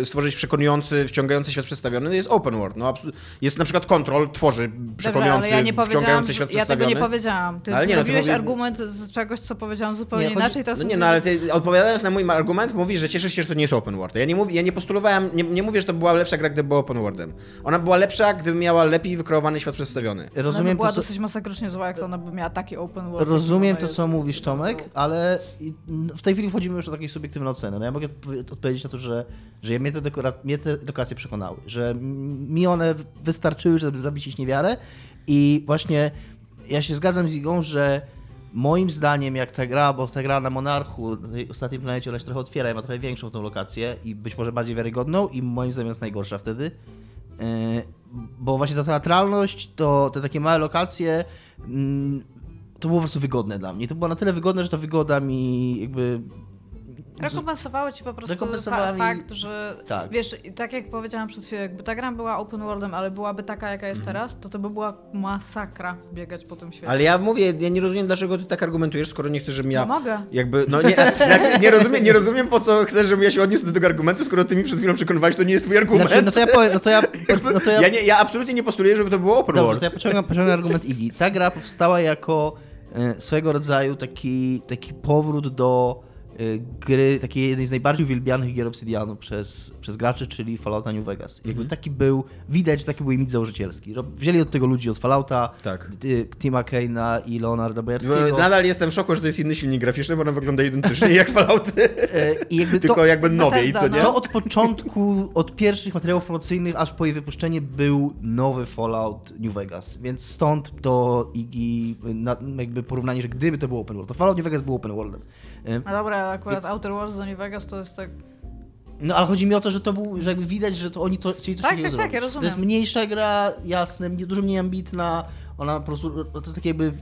e, stworzyć przekonujący, wciągający świat przedstawiony jest open world. No, jest na przykład Control, tworzy Dobrze, przekonujący, ale ja nie powiedziałam, wciągający świat ja tego nie powiedziałam. Ty Ale nie, no to zrobiłeś mówię- argument z czegoś, co powiedziałam zupełnie Nie, chodzi- inaczej, teraz No nie, mówisz, no ale ty odpowiadając na mój argument, mówisz, że cieszysz się, że to nie jest open world. Ja nie, mów, ja nie postulowałem, nie, nie mówię, że to była lepsza gra, gdyby była open worldem. Ona była lepsza, gdyby miała lepiej wykreowany świat przedstawiony. ona by Rozumiem była to, co, dosyć masakrycznie zła, jak to ona by miała taki open world. rozumiem to, co jest. mówisz, Tomek, ale w tej chwili wchodzimy już do takiej subiektywnej oceny. No ja mogę odpo- odpowiedzieć na to, że, że mnie, te dekora- mnie te lokacje przekonały, że mi one wystarczyły, żeby zabić ich niewiarę i właśnie ja się zgadzam z Igą, że moim zdaniem jak ta gra, bo ta gra na Monarchu, na tej ostatniej planecie, ona się trochę otwiera ma trochę większą tą lokację i być może bardziej wiarygodną i moim zdaniem jest najgorsza wtedy. Yy, Bo właśnie ta teatralność, to te takie małe lokacje, mm, to było po prostu wygodne dla mnie. To było na tyle wygodne, że ta wygoda mi jakby Rekompensowało ci po prostu fa- fakt, że Tak. wiesz, tak jak powiedziałam przed chwilą, jakby ta gra była open worldem, ale byłaby taka, jaka jest teraz, to to by była masakra biegać po tym świecie. Ale ja mówię, ja nie rozumiem, dlaczego ty tak argumentujesz, skoro nie chcesz, żebym ja... No mogę. Jakby, no nie, znaczy, nie, rozumiem, nie rozumiem, po co chcesz, żebym ja się odniósł do tego argumentu, skoro ty mi przed chwilą przekonywałeś, to nie jest twój argument. Znaczy, no to ja powiem, no to ja... No to ja, ja, nie, ja absolutnie nie postuluję, żeby to było open Dobrze, world. to ja pociągam, pociągam argument Iggy. Ta gra powstała jako e, swego rodzaju taki, taki powrót do gry, takiej jednej z najbardziej uwielbianych gier Obsidianu przez, przez graczy, czyli Fallouta New Vegas. Jakby Mhm. taki był, widać, że taki był jej mit założycielski. Wzięli od tego ludzi od Fallouta, Tak. y, Tima Kane'a i Leonarda Bojarskiego. Nadal jestem w szoku, że to jest inny silnik graficzny, bo on wygląda identycznie jak Fallouty, E, I jakby tylko to, jakby nowiej, Bethesda, co no. nie? to od początku, od pierwszych materiałów promocyjnych, aż po jej wypuszczenie był nowy Fallout New Vegas, więc stąd to Iggy, na, jakby porównanie, że gdyby to było open world, to Fallout New Vegas był open worldem. A dobra, ale akurat Więc- Outer Worlds do New Vegas to jest tak... No ale chodzi mi o to, że to był, że jakby widać, że to oni to chcieli coś Tak, tak, tak, zrobić. ja To rozumiem. jest mniejsza gra, jasne, dużo mniej ambitna, ona po prostu, to jest takie jakby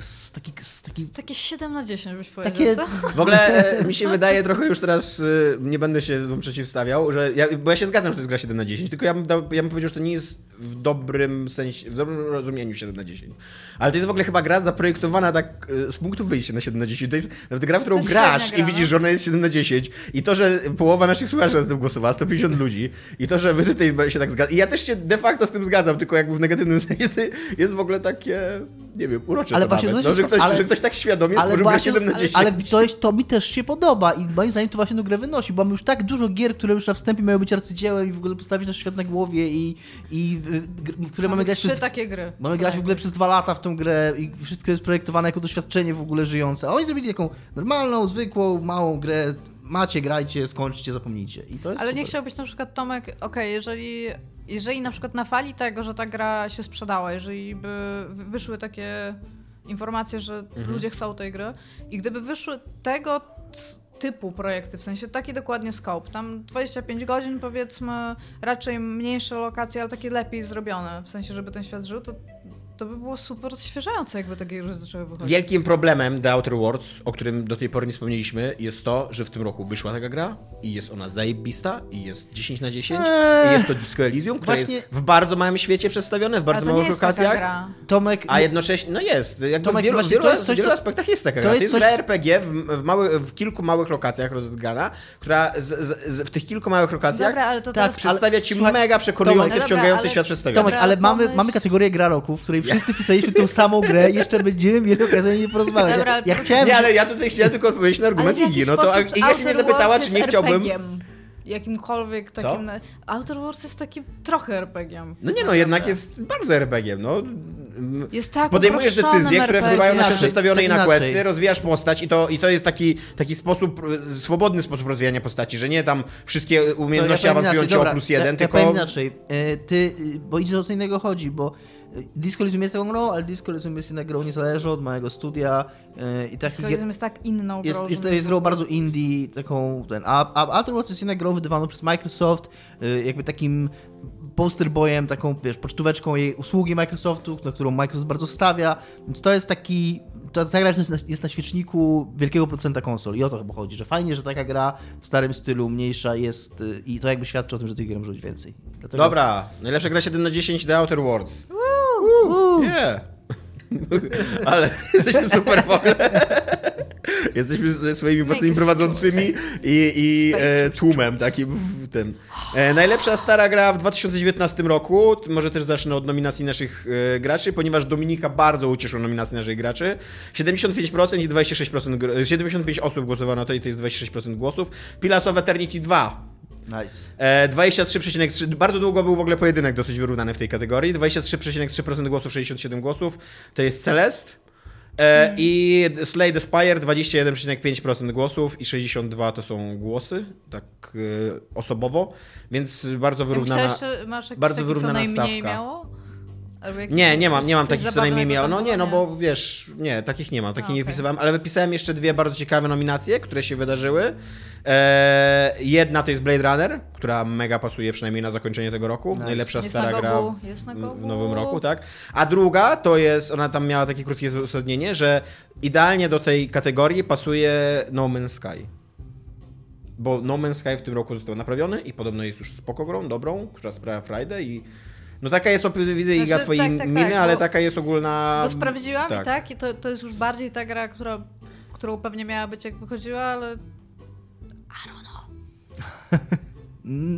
s- taki, s- taki Takie 7 na 10 byś powiedział, takie... co? W ogóle e, mi się wydaje trochę już teraz, e, nie będę się wam przeciwstawiał, że ja, bo ja się zgadzam, że to jest gra 7 na 10, tylko ja bym, dał, ja bym powiedział, że to nie jest w dobrym sensie, w dobrym rozumieniu 7 na 10. Ale to jest w ogóle chyba gra zaprojektowana tak e, z punktu wyjścia na 7 na 10. To jest nawet gra, w którą grasz średnia i gra, widzisz, no. że ona jest 7 na 10 i to, że połowa naszych słuchaczy na tym głosowała, 150 ludzi i to, że wy tutaj się tak zgadzacie. I ja też się de facto z tym zgadzam, tylko jakby w negatywnym sensie to jest w ogóle takie, nie wiem, urocze Ale to właśnie nawet, no, że, jest- ktoś, ale- że ktoś tak świadomie stworzył grę właśnie- 7 na ale- 10. Ale to, jest, to mi też się podoba i moim zdaniem to właśnie tę grę wynosi, bo mamy już tak dużo gier, które już na wstępie mają być arcydziełem i w ogóle postawić na świat na głowie i, i y, które mamy, grać trzy przez... takie gry. Mamy grać w ogóle przez dwa lata w tą grę i wszystko jest projektowane jako doświadczenie w ogóle żyjące. A oni zrobili taką normalną, zwykłą, małą grę. Macie, grajcie, skończcie, zapomnijcie. I to jest Ale super. nie chciałbyś na przykład, Tomek, okej, jeżeli, jeżeli na przykład na fali tego, że ta gra się sprzedała, jeżeli by wy- wyszły takie informacje, że Mhm. ludzie chcą tej gry i gdyby wyszły tego typu projekty, w sensie taki dokładnie scope, tam 25 godzin powiedzmy, raczej mniejsze lokacje, ale takie lepiej zrobione, w sensie, żeby ten świat żył, to to by było super odświeżające, jakby takie gry zaczęły wychodzić. Wielkim problemem The Outer Worlds, o którym do tej pory nie wspomnieliśmy, jest to, że w tym roku wyszła taka gra i jest ona zajebista i jest 10 na 10 Eee. i jest to Disco Elysium, które Właśnie- jest w bardzo małym świecie przedstawione, w bardzo małych jest lokacjach. gra. Tomek, A jednocześnie, no jest, jakby Tomek, w wielu, wielu, to jest coś, w wielu co- aspektach jest taka to gra. To jest jest coś- gra RPG w, w, małych, w kilku małych lokacjach rozgrana, która z, z, z, w tych kilku małych lokacjach Dobra, ale to Tak, teraz... przedstawia ci słuchaj, mega przekonujący, Tomek, wciągający dobra, świat ale- przedstawiony. Tomek, ale mamy, mamy kategorię gra roku, w której wszyscy pisaliśmy tą samą grę i jeszcze będziemy mieli okazję o niej porozmawiać. Dobra, ja, ja ale- chciałem... Nie, ale ja tutaj chciałem tylko odpowiedzieć na argument Iggy. No to Iga się mnie Outer zapytała, czy nie chciałbym... Jakimkolwiek takim... na- Outer Wars jest takim trochę RPG-iem. No nie no, jednak jest bardzo RPG-iem, no. Jest tak Podejmujesz decyzje, które wpływają na Inaczej, przedstawiony to i na questy, rozwijasz postać i to, i to jest taki, taki sposób, y, swobodny sposób rozwijania postaci, że nie tam wszystkie umiejętności To ja awansują cię o plus jeden, ja, tylko... Ja inaczej. E, Ty, bo idzie o co innego chodzi, bo Disco Elysium jest taką grą, ale Disco Elysium jest inną grą niezależną od małego studia y, i gier... Disco jest tak inną grą. Jest, jest, jest grą bardzo indie, taką ten, a, a Outer Worlds jest inną grą wydawaną przez Microsoft, y, jakby takim poster boyem, taką wiesz, pocztóweczką jej usługi Microsoftu, na którą Microsoft bardzo stawia, więc to jest taki, to, ta gra jest na, jest na świeczniku wielkiego producenta konsol i o to chyba chodzi, że fajnie, że taka gra w starym stylu, mniejsza jest y, i to jakby świadczy o tym, że tych gier może być więcej. Dlatego... Dobra, najlepsza gra 7 na 10 The Outer Worlds. Woo, yeah. Ale jesteśmy super w ogóle. Jesteśmy swoimi własnymi prowadzącymi i, i e, tłumem takim w tym. E, najlepsza stara gra w 2019 roku. Może też zacznę od nominacji naszych e, graczy, ponieważ Dominika bardzo ucieszył nominację naszych graczy. 75% i 26%, gr- 75 osób głosowało na to i to jest 26% głosów. Pillars of Eternity 2 Nice. E, 23,3. Bardzo długo był w ogóle pojedynek dosyć wyrównany w tej kategorii. 23,3% głosów, 67 głosów. To jest Celest. E, I Slay the Spire 21,5% głosów i 62 to są głosy, tak e, osobowo, więc bardzo wyrównana. Myślałeś, że masz bardzo taki, wyrównana co najmniej stawka. miało? Nie, nie mam, nie mam takich co najmniej tam No nie, no bo wiesz, nie, takich nie mam, takich A, nie wypisywałem, ale wypisałem jeszcze dwie bardzo ciekawe nominacje, które się wydarzyły. E, jedna to jest Blade Runner, która mega pasuje przynajmniej na zakończenie tego roku. Nice. Najlepsza Jest stara na gra w, w nowym roku, tak. A druga to jest, ona tam miała takie krótkie uzasadnienie, że idealnie do tej kategorii pasuje No Man's Sky. bo No Man's Sky w tym roku został naprawiony i podobno jest już spoko grą, dobrą, która sprawia Friday i no taka jest, widzę Iga Znaczy, twoje tak, tak, miny, tak, ale bo- taka jest ogólna... Bo sprawdziłam i tak, i to, to jest już bardziej ta gra, która, którą pewnie miała być jak wychodziła, ale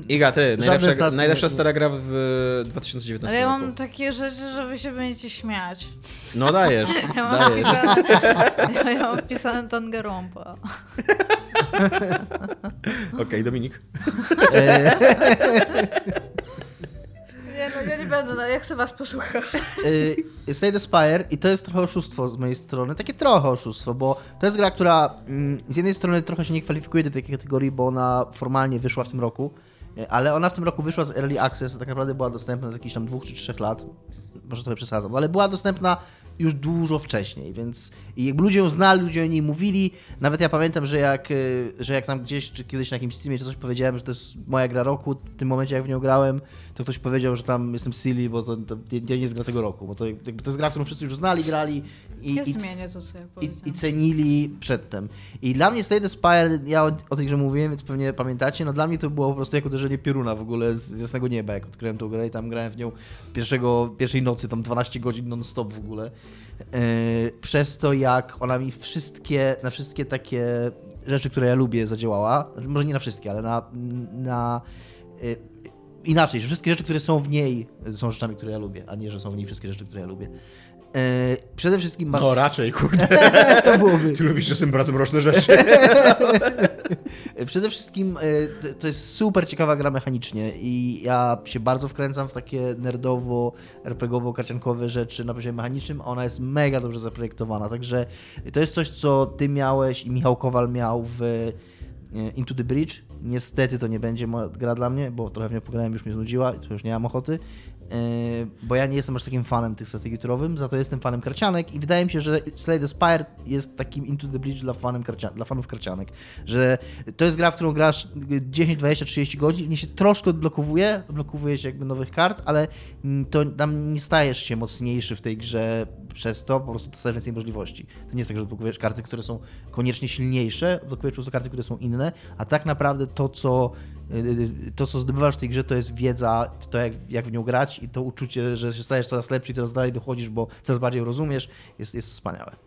Iga, ty, Żadne z najlepsza, nas nie- najlepsza nie- stara gra w 2019 ale ja roku. mam takie rzeczy, że wy się będziecie śmiać. No dajesz, Ja mam dajesz. wpisane, ja, ja mam wpisane Tangarompa. Okej, Dominik. Ja nie będę, no, jak chcę was posłuchać. y, Slay Spire i to jest trochę oszustwo z mojej strony, takie trochę oszustwo, bo to jest gra, która mm, z jednej strony trochę się nie kwalifikuje do takiej kategorii, bo ona formalnie wyszła w tym roku, y, ale ona w tym roku wyszła z Early Access, tak naprawdę była dostępna z jakichś tam dwóch czy trzech lat, może trochę przesadzam, ale była dostępna już dużo wcześniej, więc i jakby ludzie ją znali, ludzie o niej mówili, nawet ja pamiętam, że jak, y, że jak tam gdzieś, czy kiedyś na jakimś streamie, czy coś powiedziałem, że to jest moja gra roku, w tym momencie jak w nią grałem, to ktoś powiedział, że tam jestem silly, bo to, to nie, nie jest gra tego roku, bo to, jakby to jest gra, którą wszyscy już znali, grali i, Ja i, ja i, i cenili przedtem. I dla mnie Slay the Spire, ja o, o tej grze mówiłem, więc pewnie pamiętacie, no dla mnie to było po prostu jak uderzenie pioruna w ogóle z, z jasnego nieba, jak odkryłem tą grę i tam grałem w nią pierwszego, pierwszej nocy, tam 12 godzin non-stop w ogóle. Yy, przez to, jak ona mi wszystkie, na wszystkie takie rzeczy, które ja lubię, zadziałała. Znaczy, Może nie na wszystkie, ale na, na yy, inaczej, że wszystkie rzeczy, które są w niej, są rzeczami, które ja lubię, a nie, że są w niej wszystkie rzeczy, które ja lubię. Yy, przede wszystkim ma No raczej, kurde. to byłoby. Ty lubisz czasem bardzo mroczne rzeczy. Przede wszystkim e, to- jest super ciekawa gra mechanicznie i ja się bardzo wkręcam w takie nerdowo, RPGowo, karciankowe rzeczy na poziomie mechanicznym. Ona jest mega dobrze zaprojektowana, także to jest coś, co ty miałeś i Michał Kowal miał w e, Into the Bridge. Niestety to nie będzie gra dla mnie, bo trochę w nią pograłem, już mnie znudziła i już nie mam ochoty. E, Bo ja nie jestem aż takim fanem tych strategii turowym, za to jestem fanem karcianek i wydaje mi się, że Slay the Spire jest takim Into the Bridge dla, fanem karcia- dla fanów karcianek. Że to jest gra, w którą grasz 10, 20, 30 godzin, nie się troszkę odblokowuje, odblokowuje się jakby nowych kart, ale to tam nie stajesz się mocniejszy w tej grze przez to, po prostu dostajesz więcej możliwości. To nie jest tak, że odblokowujesz karty, które są koniecznie silniejsze, odblokowujesz po prostu karty, które są inne, a tak naprawdę to, co y, to, co zdobywasz w tej grze, to jest wiedza to, jak, jak w nią grać i to uczucie, że się stajesz coraz lepszy i coraz dalej dochodzisz, bo coraz bardziej rozumiesz, jest, jest wspaniałe.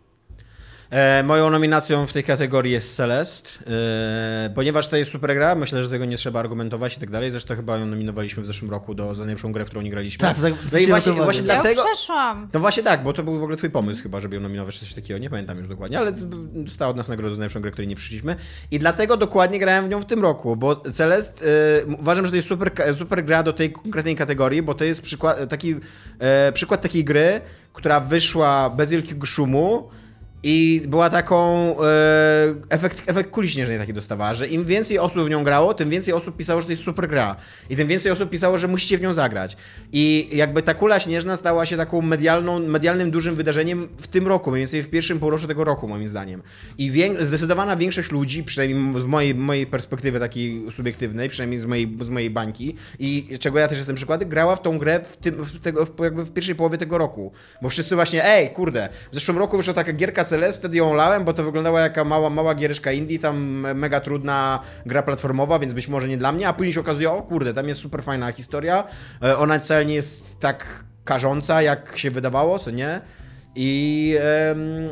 E, moją nominacją w tej kategorii jest Celest, e, ponieważ to jest super gra, myślę, że tego nie trzeba argumentować i tak dalej. Zresztą chyba ją nominowaliśmy w zeszłym roku do za najlepszą grę, w którą nie graliśmy. Tak, tak, no i właśnie, właśnie. Ja dlatego... już przeszłam. No właśnie tak, bo to był w ogóle twój pomysł chyba, żeby ją nominować, czy coś takiego, nie pamiętam już dokładnie, ale dostała od nas nagrodę za najlepszą grę, której nie przyszliśmy i dlatego dokładnie grałem w nią w tym roku, bo Celest, e, uważam, że to jest super, super gra do tej konkretnej kategorii, bo to jest przykład, taki, e, przykład takiej gry, która wyszła bez wielkiego szumu, i była taką. E, efekt, efekt kuli śnieżnej taki dostawała, że im więcej osób w nią grało, tym więcej osób pisało, że to jest super gra. I tym więcej osób pisało, że musicie w nią zagrać. I jakby ta kula śnieżna stała się taką medialną, medialnym dużym wydarzeniem w tym roku, mniej więcej w pierwszym półroczu tego roku, moim zdaniem. I wię, zdecydowana większość ludzi, przynajmniej z mojej, mojej perspektywy takiej subiektywnej, przynajmniej z mojej, z mojej bańki, i czego ja też jestem przykładem, grała w tą grę w, tym, w, tego, w, jakby w pierwszej połowie tego roku. Bo wszyscy właśnie, ej, kurde, w zeszłym roku wyszła taka gierka Celeste, wtedy ją lałem, bo to wyglądała jaka mała, mała giereczka indie, tam mega trudna gra platformowa, więc być może nie dla mnie, a później się okazuje, o kurde, tam jest super fajna historia, E, ona wcale nie jest tak karząca, jak się wydawało, co nie? I,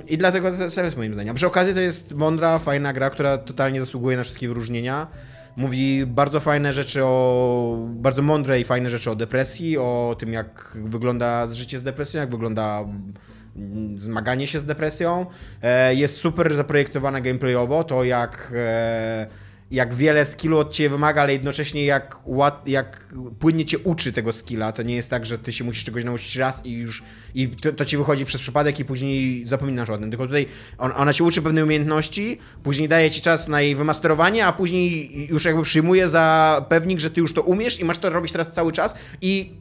I dlatego jest moim zdaniem. A przy okazji to jest mądra, fajna gra, która totalnie zasługuje na wszystkie wyróżnienia. Mówi bardzo fajne rzeczy o. bardzo mądre i fajne rzeczy o depresji, o tym, jak wygląda życie z depresją, jak wygląda zmaganie się z depresją. E, Jest super zaprojektowana gameplayowo, to jak. e, jak wiele skillu od ciebie wymaga, ale jednocześnie jak, jak płynnie cię uczy tego skilla. To nie jest tak, że ty się musisz czegoś nauczyć raz i już i to, to ci wychodzi przez przypadek i później zapominasz o tym. Tylko tutaj on, ona cię uczy pewnej umiejętności, później daje ci czas na jej wymasterowanie, a później już jakby przyjmuje za pewnik, że ty już to umiesz i masz to robić teraz cały czas i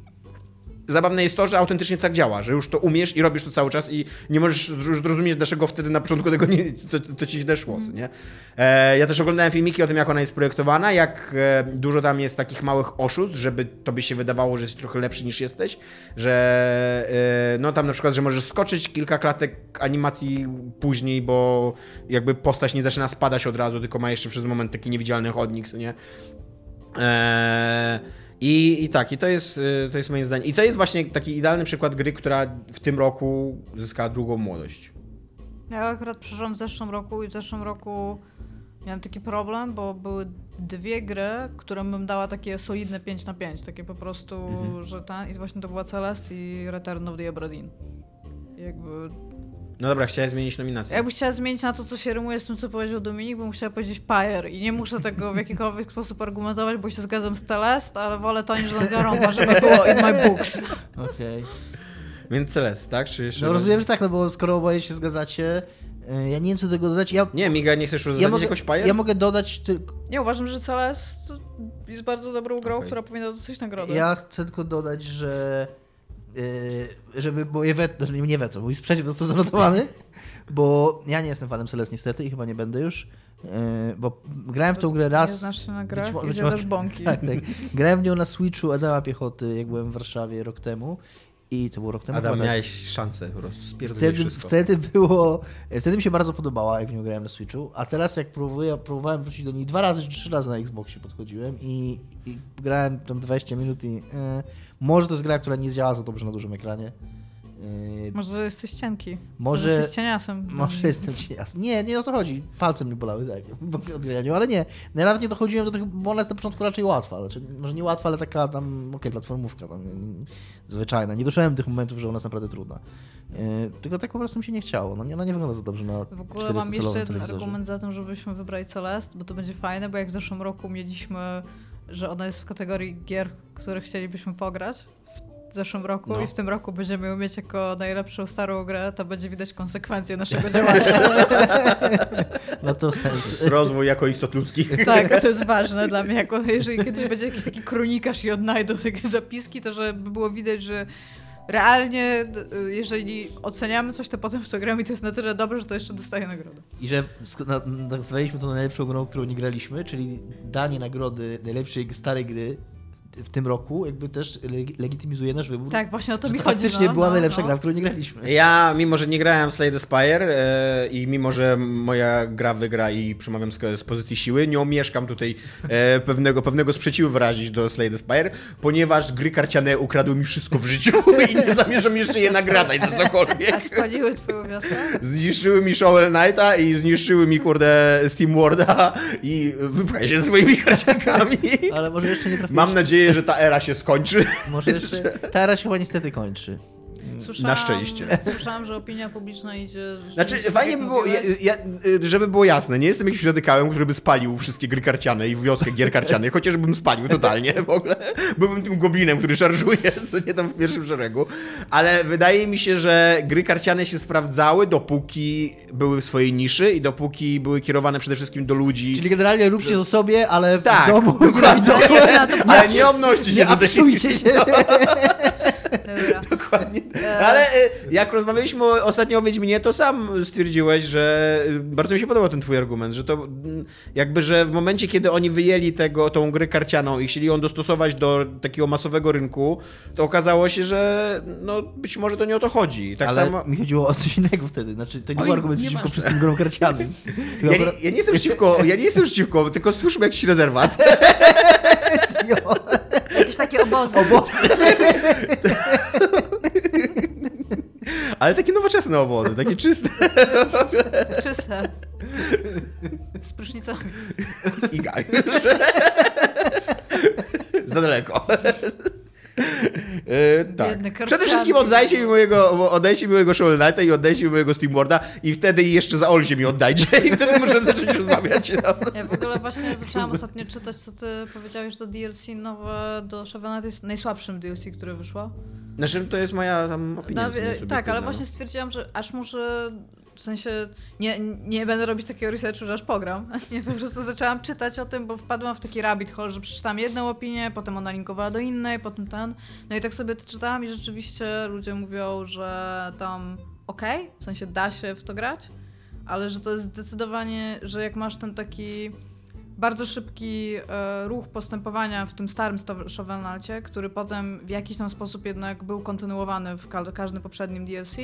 zabawne jest to, że autentycznie tak działa, że już to umiesz i robisz to cały czas i nie możesz zr- zrozumieć, dlaczego wtedy na początku tego nie, to, to ci źle szło, co nie? E, ja też oglądałem filmiki o tym, jak ona jest projektowana, jak e, dużo tam jest takich małych oszustw, żeby tobie się wydawało, że jesteś trochę lepszy niż jesteś, że e, no tam na przykład, że możesz skoczyć kilka klatek animacji później, bo jakby postać nie zaczyna spadać od razu, tylko ma jeszcze przez moment taki niewidzialny chodnik, co nie? Eee, i, I tak, i to jest, y, to jest moim zdaniem. I to jest właśnie taki idealny przykład gry, która w tym roku zyskała drugą młodość. Ja akurat przeszłam w zeszłym roku i w zeszłym roku miałam taki problem, bo były dwie gry, którym bym dała takie solidne 5 na 5, takie po prostu, Mhm. że ten, i właśnie to była Celeste i Return of the Aberdeen. Jakby, No dobra, chciałeś zmienić nominację. jakbyś chciała zmienić na to, co się rymuje z tym, co powiedział Dominik, bym chciała powiedzieć Pyre i nie muszę tego w jakikolwiek sposób argumentować, bo się zgadzam z Celeste, ale wolę to niż Danganronpa, żeby było in my books. Okej. Więc Celest, tak? Czy jeszcze No rozumiem, że tak, no bo skoro oboje się zgadzacie, y, ja nie wiem co do tego dodać. Ja, Nie, Miga, nie chcesz ja, uzasadnić mogę, jakoś pajer? ja mogę dodać tylko. Nie uważam, że Celeste jest bardzo dobrą grą, Okej. która powinna dostać nagrodę. Ja chcę tylko dodać, że żeby moje weto, znaczy nie weto, mój sprzeciw został zanotowany, bo ja nie jestem fanem Celeste niestety i chyba nie będę już, yy, bo grałem w tą grę Nie raz. znasz się na Być grach mo- i być bąki. Tak, tak. Grałem w nią na Switchu Adama Piechoty, jak byłem w Warszawie rok temu. I to było rok temu. Adam, chyba tak. miałeś szansę po prostu, Wtedy, wszystko. wtedy było. Wtedy mi się bardzo podobała, jak w nią grałem na Switchu. A teraz jak próbuję, próbowałem wrócić do niej dwa razy czy trzy razy na Xboxie podchodziłem i, i grałem tam 20 minut i e, może to jest gra, która nie działa za dobrze na dużym ekranie. E, Może jesteś cienki. Może- jesteś cieniasem. może jestem ci jasny. Nie, nie o to chodzi. Palce mnie bolały, tak, po odgraniu, ale nie. Najprawdopodobniej dochodziłem do tego, bo ona jest na początku raczej łatwa. Znaczy, może nie łatwa, ale taka tam, okej, platformówka tam, zwyczajna. Nie doszedłem do tych momentów, że ona jest naprawdę trudna. E, tylko tak po prostu mi się nie chciało. No, nie, ona nie wygląda za dobrze na W ogóle mam jeszcze 400-calowym jeden argument za tym, żebyśmy wybrali Celeste, bo to będzie fajne, bo jak w zeszłym roku mieliśmy, że ona jest w kategorii gier, które chcielibyśmy pograć w zeszłym roku No. i w tym roku będziemy ją mieć jako najlepszą starą grę, to będzie widać konsekwencje naszego działania. No to sens. Rozwój jako istot ludzkich. tak, to jest ważne dla mnie. Jako, jeżeli kiedyś będzie jakiś taki kronikarz i odnajdą takie zapiski, to żeby było widać, że realnie, d- jeżeli oceniamy coś, to potem w to gramy i to jest na tyle dobre, że to jeszcze dostaje nagrodę. I że nazwaliśmy to najlepszą grą, którą nie graliśmy, czyli danie nagrody najlepszej starej gry w tym roku jakby też leg- legitymizuje nasz wybór. Tak, właśnie o to że mi to chodzi. faktycznie no, była no, najlepsza no. gra, w którą nie graliśmy. Ja, mimo że nie grałem w Slay the Spire e, i mimo że moja gra wygra i przemawiam z, z pozycji siły, nie omieszkam tutaj e, pewnego, pewnego sprzeciwu wyrazić do Slay the Spire, ponieważ gry karciane ukradły mi wszystko w życiu i nie zamierzam jeszcze je nagradzać za A cokolwiek. spaliły twoją wioskę? Zniszczyły mi Shovel Knighta i zniszczyły mi, kurde, Steam Worda i wypchaj się swoimi karciankami. Ale może jeszcze nie trafiłeś. Mam nadzieję, że ta era się skończy. Może jeszcze. Ta era się chyba niestety kończy. Słyszałam, szczęście. Słyszałam, że opinia publiczna idzie... Znaczy, fajnie by było, ja, ja, y, żeby było jasne, nie jestem jakimś radykałem, który by spalił wszystkie gry karciane i wioskę gier karcianych, chociażbym spalił totalnie w ogóle. Byłbym tym goblinem, który szarżuje, co nie tam w pierwszym szeregu. Ale wydaje mi się, że gry karciane się sprawdzały, dopóki były w swojej niszy i dopóki były kierowane przede wszystkim do ludzi. Czyli generalnie róbcie to sobie, ale w Tak, domu dokładnie. Ale nie obnoście się Nie do tej się. Dobra. Dokładnie. E. Ale y, jak rozmawialiśmy o- ostatnio o Wiedźminie, to sam stwierdziłeś, że y, bardzo mi się podobał ten twój argument, że to jakby, że w momencie, kiedy oni wyjęli tego, tą grę karcianą i chcieli ją dostosować do takiego masowego rynku, to okazało się, że no być może to nie o to chodzi. Tak ale samo... mi chodziło o coś innego wtedy. Znaczy, to nie Oj, był argument nie przeciwko wszystkim grom karcianym. Ja nie, ja nie jestem przeciwko, ja nie jestem przeciwko, tylko stwórzmy jakiś rezerwat. Jakieś takie obozy. Obozy. Ale takie nowoczesne obozy, takie czyste. Czyste. Z prysznicami. I gaj. Za daleko. E, tak. Przede wszystkim oddajcie mi mojego, oddajcie mi mojego Shovel Knighta i oddajcie mi mojego Steam Worda i wtedy jeszcze za Olzie mi oddajcie i wtedy możemy zacząć rozmawiać. No. Ja w ogóle właśnie zaczęłam ostatnio czytać, co ty powiedziałeś, że to DLC nowe do Shovel Knight jest najsłabszym DLC, które wyszło. Znaczy, to jest moja tam opinia. No, tak, ale no. właśnie stwierdziłam, że aż może W sensie nie, nie będę robić takiego researchu, że aż pogram. Nie, po prostu zaczęłam czytać o tym, bo wpadłam w taki rabbit hole, że przeczytałam jedną opinię, potem ona linkowała do innej, potem ten. No i tak sobie czytałam i rzeczywiście ludzie mówią, że tam okej, okay, w sensie da się w to grać, ale że to jest zdecydowanie, że jak masz ten taki bardzo szybki e, ruch postępowania w tym starym Shovel który potem w jakiś tam sposób jednak był kontynuowany w ka każdym poprzednim DLC,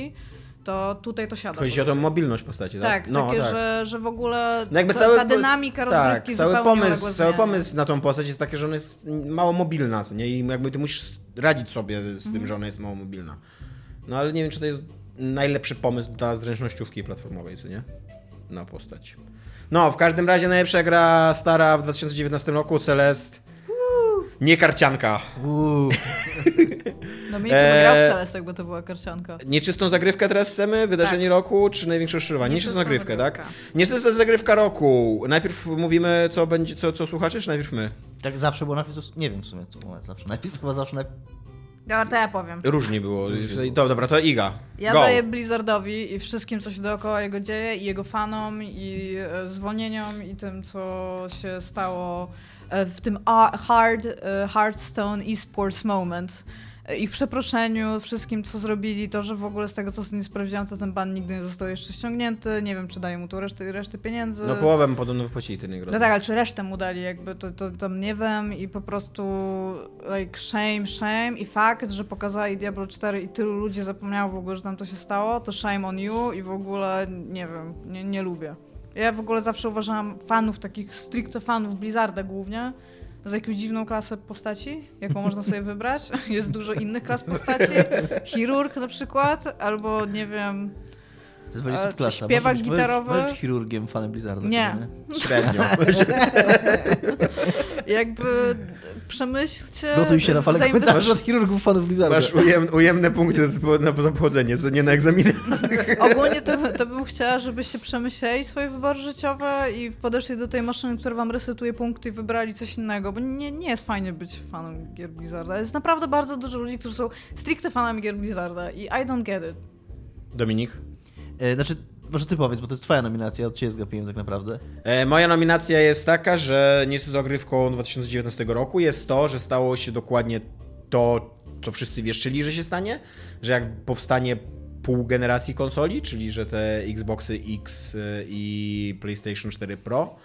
to tutaj to siada. Chodzi o tą mobilność postaci, tak? Tak, no, takie, tak. Że, że w ogóle no jakby ta, cały, ta dynamika rozgrywki tak, cały pomysł, cały pomysł na tą postać jest taki, że ona jest mało mobilna, nie? I jakby ty musisz radzić sobie z tym, mhm. że ona jest mało mobilna. No ale nie wiem, czy to jest najlepszy pomysł dla zręcznościówki platformowej, co nie? Na postać. No, w każdym razie najlepsza gra stara w 2019 roku, Celest. Nie karcianka. No mi nie grał w e, Celest, jakby to była karcianka. Nieczystą zagrywkę teraz chcemy? Wydarzenie tak. roku, czy największe rozczarowanie? Nieczystą zagrywkę, tak? Niestety to jest zagrywka roku. Najpierw mówimy, co będzie, co, co słuchacie, czy najpierw my? Tak zawsze było najpierw, nie wiem w sumie, co było zawsze. Najpierw chyba zawsze najpierw Dobra, to ja powiem. Różnie było. To, dobra, to Iga. Ja Go. daję Blizzardowi i wszystkim, co się dookoła jego dzieje, i jego fanom, i e, zwolnieniom, i tym, co się stało e, w tym hard, e, Hearthstone esports moment ich przeproszeniu, wszystkim, co zrobili, to, że w ogóle z tego, co sobie nie sprawdziłam, to ten ban nigdy nie został jeszcze ściągnięty, nie wiem, czy dają mu tu resztę, resztę pieniędzy. No połowę mu podobno wypłacili ten No tak, ale czy resztę mu dali, jakby, to, to tam nie wiem i po prostu like shame, shame i fakt, że pokazali Diablo 4 i tylu ludzi zapomniało w ogóle, że tam to się stało, to shame on you i w ogóle, nie wiem, nie, nie lubię. Ja w ogóle zawsze uważałam fanów, takich stricte fanów Blizzarda głównie, za jakąś dziwną klasę postaci, jaką można sobie wybrać. Jest dużo innych klas postaci. Chirurg na przykład, albo nie wiem, to jest bardziej subklasa. Śpiewak być, gitarowy. Możesz być chirurgiem, fanem Blizzarda. Nie. nie? Średnio. Jakby przemyślcie... Gotuj się na falę komentarzy od chirurgów, fanów Blizzarda. Masz ujem, ujemne punkty na pochodzenie, co nie na egzaminie. Ogólnie to, to bym chciała, żebyście przemyśleli swoje wybory życiowe i podeszli do tej maszyny, która wam resetuje punkty i wybrali coś innego, bo nie, nie jest fajnie być fanem gier Blizzarda. Jest naprawdę bardzo dużo ludzi, którzy są stricte fanami gier Blizzarda i I don't get it. Dominik? E, znaczy, może ty powiedz, bo to jest twoja nominacja, od ciebie zgapiłem tak naprawdę. E, moja nominacja jest taka, że nie jest zagrywką 2019 roku, jest to, że stało się dokładnie to, co wszyscy wieszczyli, że się stanie, że jak powstanie pół generacji konsoli, czyli że te Xboxy X e, i PlayStation 4 Pro,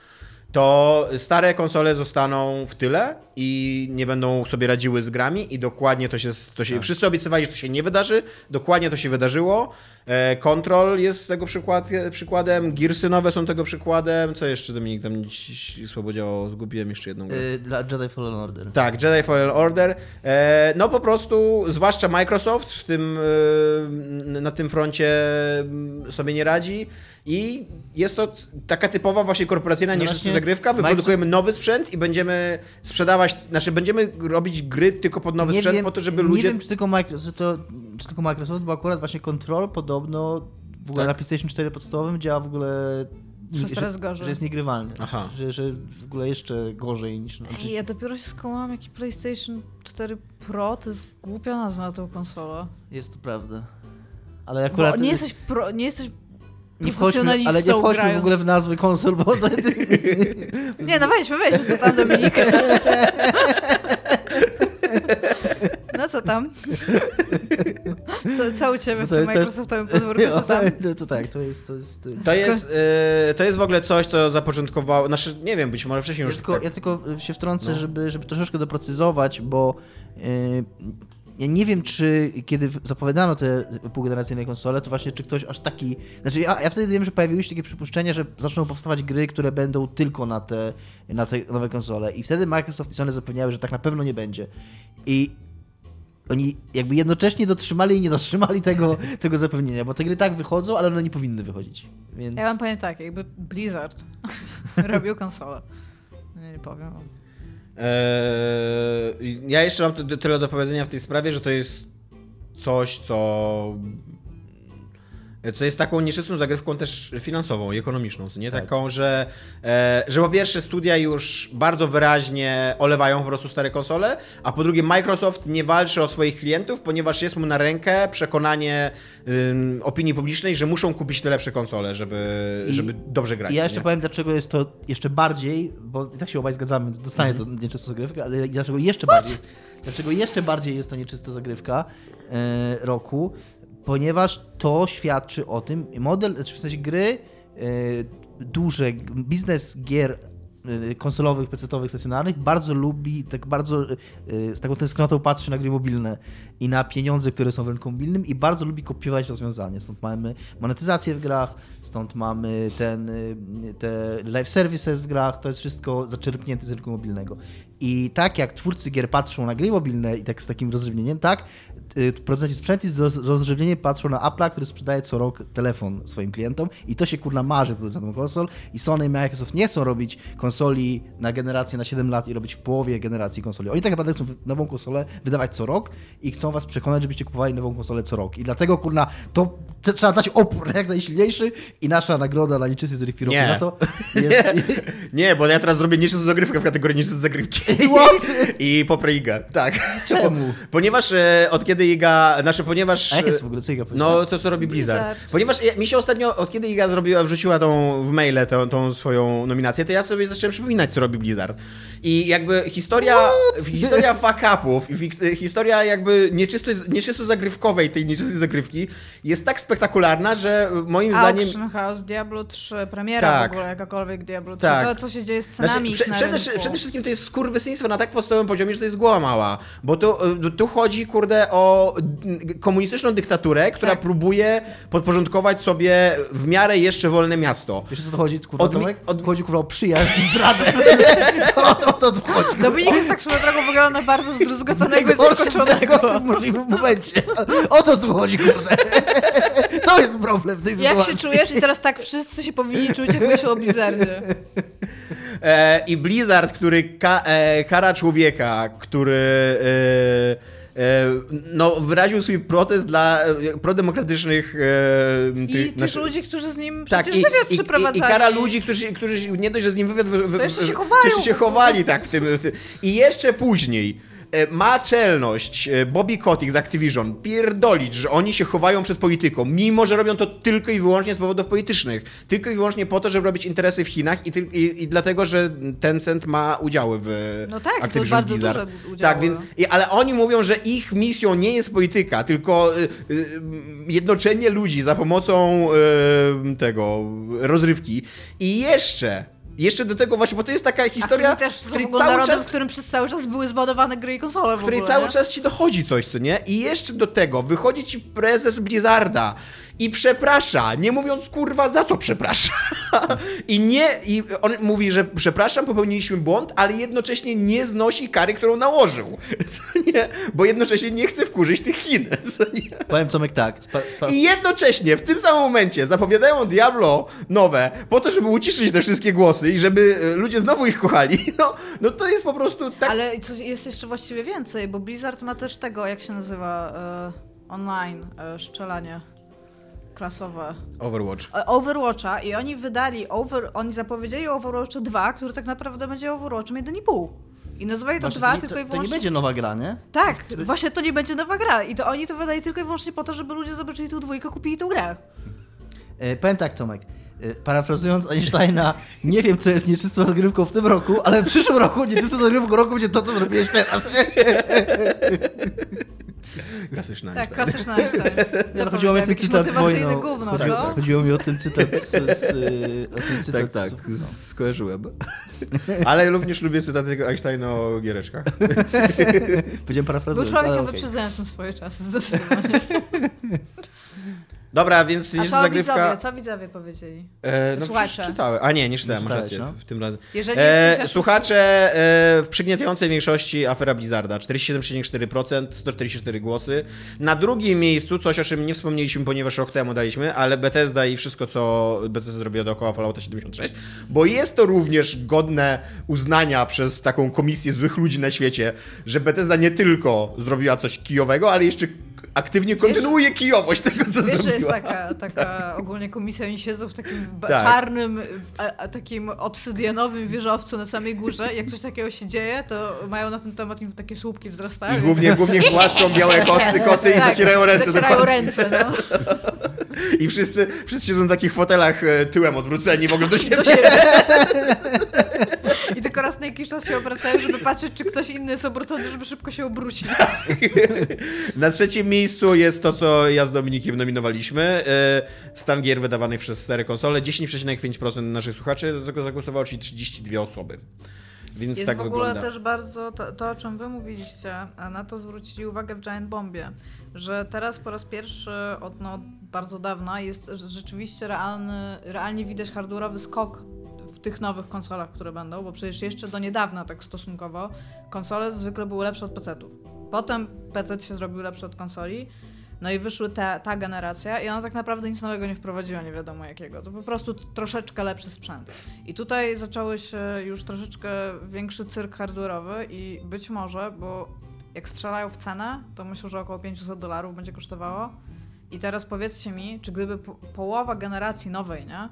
to stare konsole zostaną w tyle i nie będą sobie radziły z grami i dokładnie to się, to się tak. wszyscy obiecywali, że to się nie wydarzy, dokładnie to się wydarzyło. E, Control jest tego przykład, przykładem, Gearsy nowe są tego przykładem, co jeszcze Dominik tam słabo działało, zgubiłem jeszcze jedną grę. E, dla Jedi Fallen Order. Tak, Jedi Fallen Order. E, no po prostu, zwłaszcza Microsoft w tym, na tym froncie mm, sobie nie radzi i jest to taka typowa właśnie korporacyjna no niż zagrywka. Wyprodukujemy nowy sprzęt i będziemy sprzedawać, znaczy będziemy robić gry tylko pod nowy nie sprzęt wiem, po to, żeby ludzie... Nie wiem, czy tylko, Microsoft, to, czy tylko Microsoft, bo akurat właśnie Control podobno w ogóle tak. na PlayStation 4 podstawowym działa w ogóle że, gorzej. że jest niegrywalny. Aha. Że, że w ogóle jeszcze gorzej niż... Ej, ja dopiero się skołam, jaki PlayStation 4 Pro, to jest głupia nazwa na tą konsolę. Jest to prawda. Ale akurat... Bo nie jesteś pro, nie jesteś nie wchodźmy, ale nie wchodźmy grając. w ogóle w nazwy konsol, bo to... Nie, no wejdźmy, wejdźmy, co tam Dominik. No co tam? Co, co u ciebie w tym Microsoftowym podwórku, co tam? To, to, tak, to jest... To jest, to jest, yy, to jest w ogóle coś, co zapoczątkowało, znaczy nie wiem, być może wcześniej ja już... Tylko, tak... Ja tylko się wtrącę, no. żeby, żeby troszeczkę doprecyzować, bo yy, ja nie wiem, czy kiedy zapowiadano te półgeneracyjne konsole, to właśnie czy ktoś aż taki... Znaczy ja, ja wtedy wiem, że pojawiły się takie przypuszczenia, że zaczną powstawać gry, które będą tylko na te, na te nowe konsole i wtedy Microsoft i Sony zapewniały, że tak na pewno nie będzie. I oni jakby jednocześnie dotrzymali i nie dotrzymali tego, tego zapewnienia, bo te gry tak wychodzą, ale one nie powinny wychodzić. Więc... Ja wam powiem tak, jakby Blizzard robił konsolę. Nie, nie powiem ja jeszcze mam tyle do powiedzenia w tej sprawie, że to jest coś, co Co jest taką nieczystą zagrywką też finansową i ekonomiczną, nie? Taką, że, e, że po pierwsze studia już bardzo wyraźnie olewają po prostu stare konsole, a po drugie Microsoft nie walczy o swoich klientów, ponieważ jest mu na rękę przekonanie ym, opinii publicznej, że muszą kupić te lepsze konsole, żeby, I- żeby dobrze grać. I ja jeszcze nie? powiem, dlaczego jest to jeszcze bardziej, bo tak się obaj zgadzamy, więc dostanie Mhm. to nieczysta zagrywka, ale dlaczego jeszcze bardziej, dlaczego jeszcze bardziej jest to nieczysta zagrywka e, roku, ponieważ to świadczy o tym, model, znaczy w sensie gry e, duże, biznes gier e, konsolowych, pecetowych, stacjonarnych bardzo lubi, tak bardzo e, z taką tęsknotą patrzy na gry mobilne i na pieniądze, które są w rynku mobilnym i bardzo lubi kopiować rozwiązanie. Stąd mamy monetyzację w grach, stąd mamy ten, te live services w grach, to jest wszystko zaczerpnięte z rynku mobilnego. I tak jak twórcy gier patrzą na gry mobilne i tak z takim rozrzewnieniem, tak producenci sprzętu z roz- rozrzewnieniem patrzą na Apple'a, który sprzedaje co rok telefon swoim klientom i to się kurna marzy producentom konsol i Sony i Microsoft nie chcą robić konsoli na generację na 7 lat i robić w połowie generacji konsoli. Oni tak naprawdę chcą nową konsolę wydawać co rok i chcą was przekonać, żebyście kupowali nową konsolę co rok. I dlatego kurna to trzeba dać opór jak najsilniejszy i nasza nagroda na niczysty z Nie. za to jest... Nie, bo ja teraz zrobię nieczystą zagrywkę w kategorii nieczystej zagrywki. What? I poprę Iga, tak. Czemu? Ponieważ e, od kiedy Iga, znaczy ponieważ... A jak jest w ogóle, co Iga No, to co robi Blizzard. Blizzard. Ponieważ ja, mi się ostatnio, od kiedy Iga zrobiła, wrzuciła tą w maile tą, tą swoją nominację, to ja sobie zacząłem przypominać, co robi Blizzard. I jakby historia, historia fuck upów, historia jakby nieczysto, nieczysto zagrywkowej tej nieczystej zagrywki jest tak spektakularna, że moim zdaniem... Auction House, Diablo 3, premiera Tak. w ogóle, jakakolwiek Diablo 3. Tak. To, co się dzieje z Znaczy, cenami prze, ich na przede, przede wszystkim to jest skurwysyństwo na tak podstawowym poziomie, że to jest głowa mała. Bo tu, y, tu chodzi, kurde, o y, komunistyczną dyktaturę, która Tak. próbuje podporządkować sobie w miarę jeszcze wolne miasto. Wiesz co to chodzi, kurwa, Od od- Chodzi kurwa o przyjaźń i zdradę. to, to, to, to chodzi. Dominik jest tak swoją drogą wygląda na bardzo zdruzgotanego i zaskoczonego. W możliwym momencie. O to tu chodzi, kurde. To jest problem w tej Jak sytuacji. się czujesz? I teraz tak wszyscy się powinni czuć, jak myślą o Blizzardzie. E, I Blizzard, który ka, e, kara człowieka, który e, no, wyraził swój protest dla e, prodemokratycznych e, I tych, tych naszych- ludzi, którzy z nim Tak, przecież i, wywiad i, i, przeprowadzali. i kara ludzi, którzy, którzy nie dość, że z nim wywiad wy, wy, To jeszcze się jeszcze się chowali tak w tym, w tym. I jeszcze później e, ma czelność e, Bobby Kotick z Activision pierdolić, że oni się chowają przed polityką, mimo że robią to tylko i wyłącznie z powodów politycznych. Tylko i wyłącznie po to, żeby robić interesy w Chinach i, i, i dlatego, że Tencent ma udziały w No tak, to Activision bardzo Blizzard. duże udziały. Tak, więc, i, ale oni mówią, że ich misją nie jest polityka, tylko y, jednoczenie ludzi za pomocą tego rozrywki. I jeszcze, jeszcze do tego właśnie, bo to jest taka historia, A też są w której cały czas w którym przez cały czas były zbadowane gry i konsole w w której ogóle, cały nie? czas ci dochodzi coś, co nie? I jeszcze do tego wychodzi ci prezes Blizzarda i przeprasza, nie mówiąc kurwa za co przeprasza. I nie, i on mówi, że przepraszam, popełniliśmy błąd, ale jednocześnie nie znosi kary, którą nałożył. Co nie? Bo jednocześnie nie chce wkurzyć tych Chin. Co nie? Powiem Tomek tak. Spa, spa, I jednocześnie w tym samym momencie zapowiadają Diablo nowe po to, żeby uciszyć te wszystkie głosy i żeby e, ludzie znowu ich kochali. No, no to jest po prostu tak Ale coś jest jeszcze właściwie więcej, bo Blizzard ma też tego, jak się nazywa, e, online e, strzelanie klasowe. Overwatch. E, Overwatcha i oni wydali, over, oni zapowiedzieli Overwatch 2, który tak naprawdę będzie Overwatchem 1,5. I nazywają to Właśnie, 2 to, tylko to, i to nie wyłącznie... będzie nowa gra, nie? Tak, właśnie to nie będzie nowa gra. I to oni to wydali tylko i wyłącznie po to, żeby ludzie zobaczyli tą dwójkę, kupili tą grę. E, powiem tak, Tomek. E, parafrazując Einsteina, nie wiem, co jest nieczystą zagrywką w tym roku, ale w przyszłym roku nieczystą zagrywką roku będzie to, co zrobiłeś teraz. Klasyczna Tak, Einstein. klasyczna Einstein. Co Ja chodziło mi o ten cytat z motywacyjny wojną. gówno, tak, co? Chodziło mi o ten cytat z... z o ten cytat Tak, tak, z, no. skojarzyłem. Ale również lubię cytaty tego Einsteina o giereczkach. Powiedziałem Był parafrazując, człowiekiem ale okej. wyprzedzającym swoje czasy, zdecydowanie. Dobra, więc A jest co zagrywka... widzowie, co widzowie powiedzieli? E, no Słuchacze. czytałem. A nie, nie czytałem, masz rację. no. W tym razem. Jeżeli E, słuchacze e, w przygniatającej większości afera Blizzarda. 47,4%, 144 głosy. Na drugim miejscu, coś o czym nie wspomnieliśmy, ponieważ rok temu daliśmy, ale Bethesda i wszystko, co Bethesda zrobiła dookoła Fallouta 76, bo jest to również godne uznania przez taką komisję złych ludzi na świecie, że Bethesda nie tylko zrobiła coś kijowego, ale jeszcze aktywnie kontynuuje kijowość tego, co Wiesz, że zrobiła. jest taka, taka ogólnie komisja, oni siedzą w takim Tak. czarnym, a, a, takim obsydianowym wieżowcu na samej górze. Jak coś takiego się dzieje, to mają na ten temat im takie słupki wzrastają. I głównie, głównie głaszczą białe koty, koty i Tak, zacierają ręce. Zacierają ręce, no. I wszyscy, wszyscy siedzą w takich fotelach e, tyłem odwróceni w ogóle do siebie. Do siebie. Tylko raz na jakiś czas się obracają, żeby patrzeć, czy ktoś inny jest obrócony, żeby szybko się obrócił. Na trzecim miejscu jest to, co ja z Dominikiem nominowaliśmy. e, Stan gier wydawanych przez stare konsole. 10,5% naszych słuchaczy do tego zagłosowało, czyli 32 osoby. Więc Jest tak w ogóle wygląda. też bardzo to, to, o czym wy mówiliście, a na to zwrócili uwagę w Giant Bombie, że teraz po raz pierwszy od no, bardzo dawna jest rzeczywiście realny, realnie widać hardware'owy skok w tych nowych konsolach, które będą, bo przecież jeszcze do niedawna tak stosunkowo konsole zwykle były lepsze od PC-ów. Potem PC się zrobił lepszy od konsoli, no i wyszły te, ta generacja i ona tak naprawdę nic nowego nie wprowadziła, nie wiadomo jakiego. To po prostu troszeczkę lepszy sprzęt. I tutaj zaczęły się już troszeczkę większy cyrk hardware'owy i być może, bo jak strzelają w cenę, to myślę, że około 500 dolarów będzie kosztowało. I teraz powiedzcie mi, czy gdyby po, połowa generacji nowej, nie?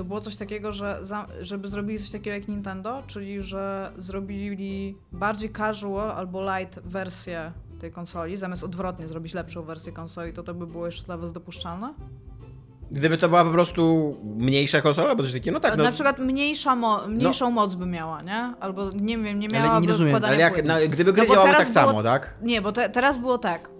To było coś takiego, że za, żeby zrobili coś takiego jak Nintendo, czyli że zrobili bardziej casual albo light wersję tej konsoli, zamiast odwrotnie zrobić lepszą wersję konsoli, to to by było jeszcze dla was dopuszczalne? Gdyby to była po prostu mniejsza konsola, albo coś takiego, no tak. No, Na przykład mniejsza mo- mniejszą moc by miała, nie? Albo nie wiem, nie Ale miałaby nie rozumiem, ale jak, na, gdyby gry No bo działały tak było- samo, tak? Nie, bo te, teraz było tak.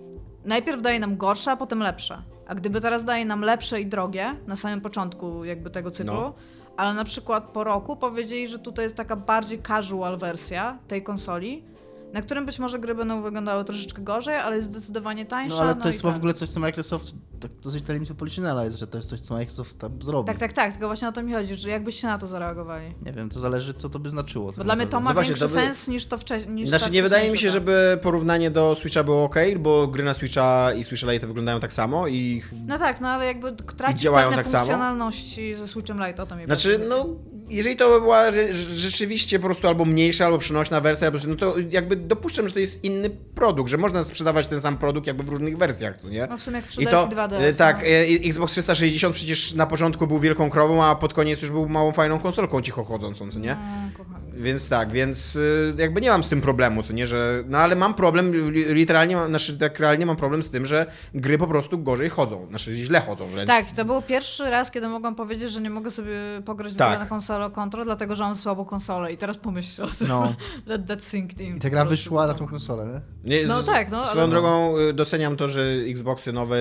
Najpierw daje nam gorsze, a potem lepsze. A gdyby teraz daje nam lepsze i drogie na samym początku jakby tego cyklu, No. ale na przykład po roku powiedzieli, że tutaj jest taka bardziej casual wersja tej konsoli, na którym być może gry będą wyglądały troszeczkę gorzej, ale jest zdecydowanie tańsza. No ale to i jest chyba tak. w ogóle coś, co Microsoft, tak dosyć telewizją policzynela jest, że to jest coś, co Microsoft tam zrobi. Tak, tak, tak, tylko właśnie o to mi chodzi, że jakbyście na to zareagowali. Nie wiem, to zależy, co to by znaczyło. Bo tak dla mnie to ma No właśnie, większy to by- sens niż to wcześniej. Znaczy nie wydaje mi się, żeby porównanie do Switcha było ok, bo gry na Switcha i Switcha Lite wyglądają tak samo i... No tak, no ale jakby tracić działają pewne tak samo? funkcjonalności ze Switchem Lite, o to mi Znaczy, no, jeżeli to by była rze- rzeczywiście po prostu albo mniejsza, albo przynośna wersja, no to jakby dopuszczam, że to jest inny produkt, że można sprzedawać ten sam produkt jakby w różnych wersjach, co nie? No w sumie jak 3DS I to, i 2DS. e, tak, e, Xbox 360 przecież na początku był wielką krową, a pod koniec już był małą, fajną konsolką cicho chodzącą, co nie? No, kocham. Więc tak, więc y, jakby nie mam z tym problemu, co nie, że... No ale mam problem, li- literalnie, mam- znaczy tak realnie mam problem z tym, że gry po prostu gorzej chodzą, znaczy źle chodzą wręcz. Tak, to był pierwszy raz, kiedy mogłam powiedzieć, że nie mogę sobie pograć Tak. na konsolę Control, dlatego że mam słabą konsolę. I teraz pomyślcie o tym. No. Let that sink in. I ta gra wyszła na tą konsolę, nie? Nie, No z- tak, no, Swoją ale- drogą y, doceniam to, że Xboxy nowe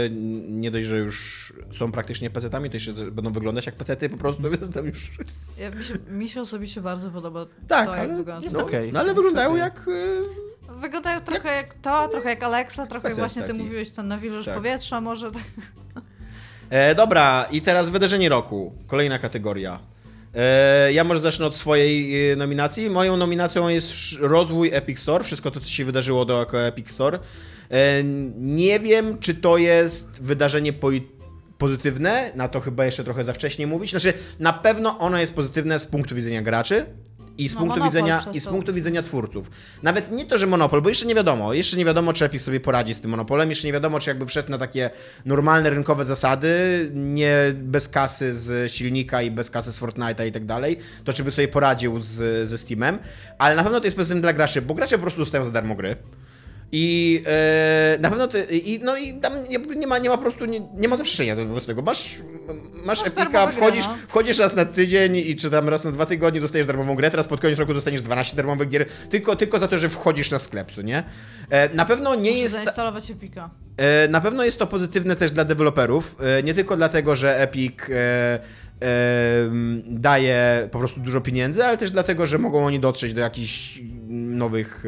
nie dość, że już są praktycznie PC-tami, to jeszcze będą wyglądać jak PC-ty po prostu, więc tam już... Ja, mi, się, mi się osobiście bardzo podoba Tak, to, jak ale, wygląda. jest no, okej. no ale wyglądają jak... y, Wyglądają trochę jak to, trochę jak Alexa, trochę jak właśnie ty taki. mówiłeś, ten nawilżacz Tak. powietrza może. E, dobra, i teraz wydarzenie roku. Kolejna kategoria. E, ja może zacznę od swojej e, nominacji. Moją nominacją jest rozwój Epic Store, wszystko to, co się wydarzyło dookoła Epic Store. E, nie wiem, czy to jest wydarzenie pozytywne, na to chyba jeszcze trochę za wcześnie mówić. Znaczy, na pewno ono jest pozytywne z punktu widzenia graczy. I z, No, punktu widzenia, I z punktu widzenia twórców. Nawet nie to, że monopol, bo jeszcze nie wiadomo. Jeszcze nie wiadomo, czy Epic sobie poradzi z tym monopolem. Jeszcze nie wiadomo, czy jakby wszedł na takie normalne rynkowe zasady, nie bez kasy z silnika i bez kasy z Fortnite'a i tak dalej, to czy by sobie poradził z, ze Steamem. Ale na pewno to jest pozytywne dla graczy, bo gracze po prostu dostają za darmo gry. I e, na pewno ty, i, no i tam nie, ma, nie ma po prostu, nie, nie ma zaprzeczenia do wobec tego. Masz, masz gry, wchodzisz, no. wchodzisz raz na tydzień i czy tam raz na dwa tygodnie dostajesz darmową grę, teraz pod koniec roku dostaniesz 12 darmowych gier, tylko, tylko za to, że wchodzisz na sklep, co nie? E, na pewno nie Muszę jest... zainstalować Epika. E, Na pewno jest to pozytywne też dla deweloperów. e, Nie tylko dlatego, że Epic e, e, daje po prostu dużo pieniędzy, ale też dlatego, że mogą oni dotrzeć do jakichś nowych.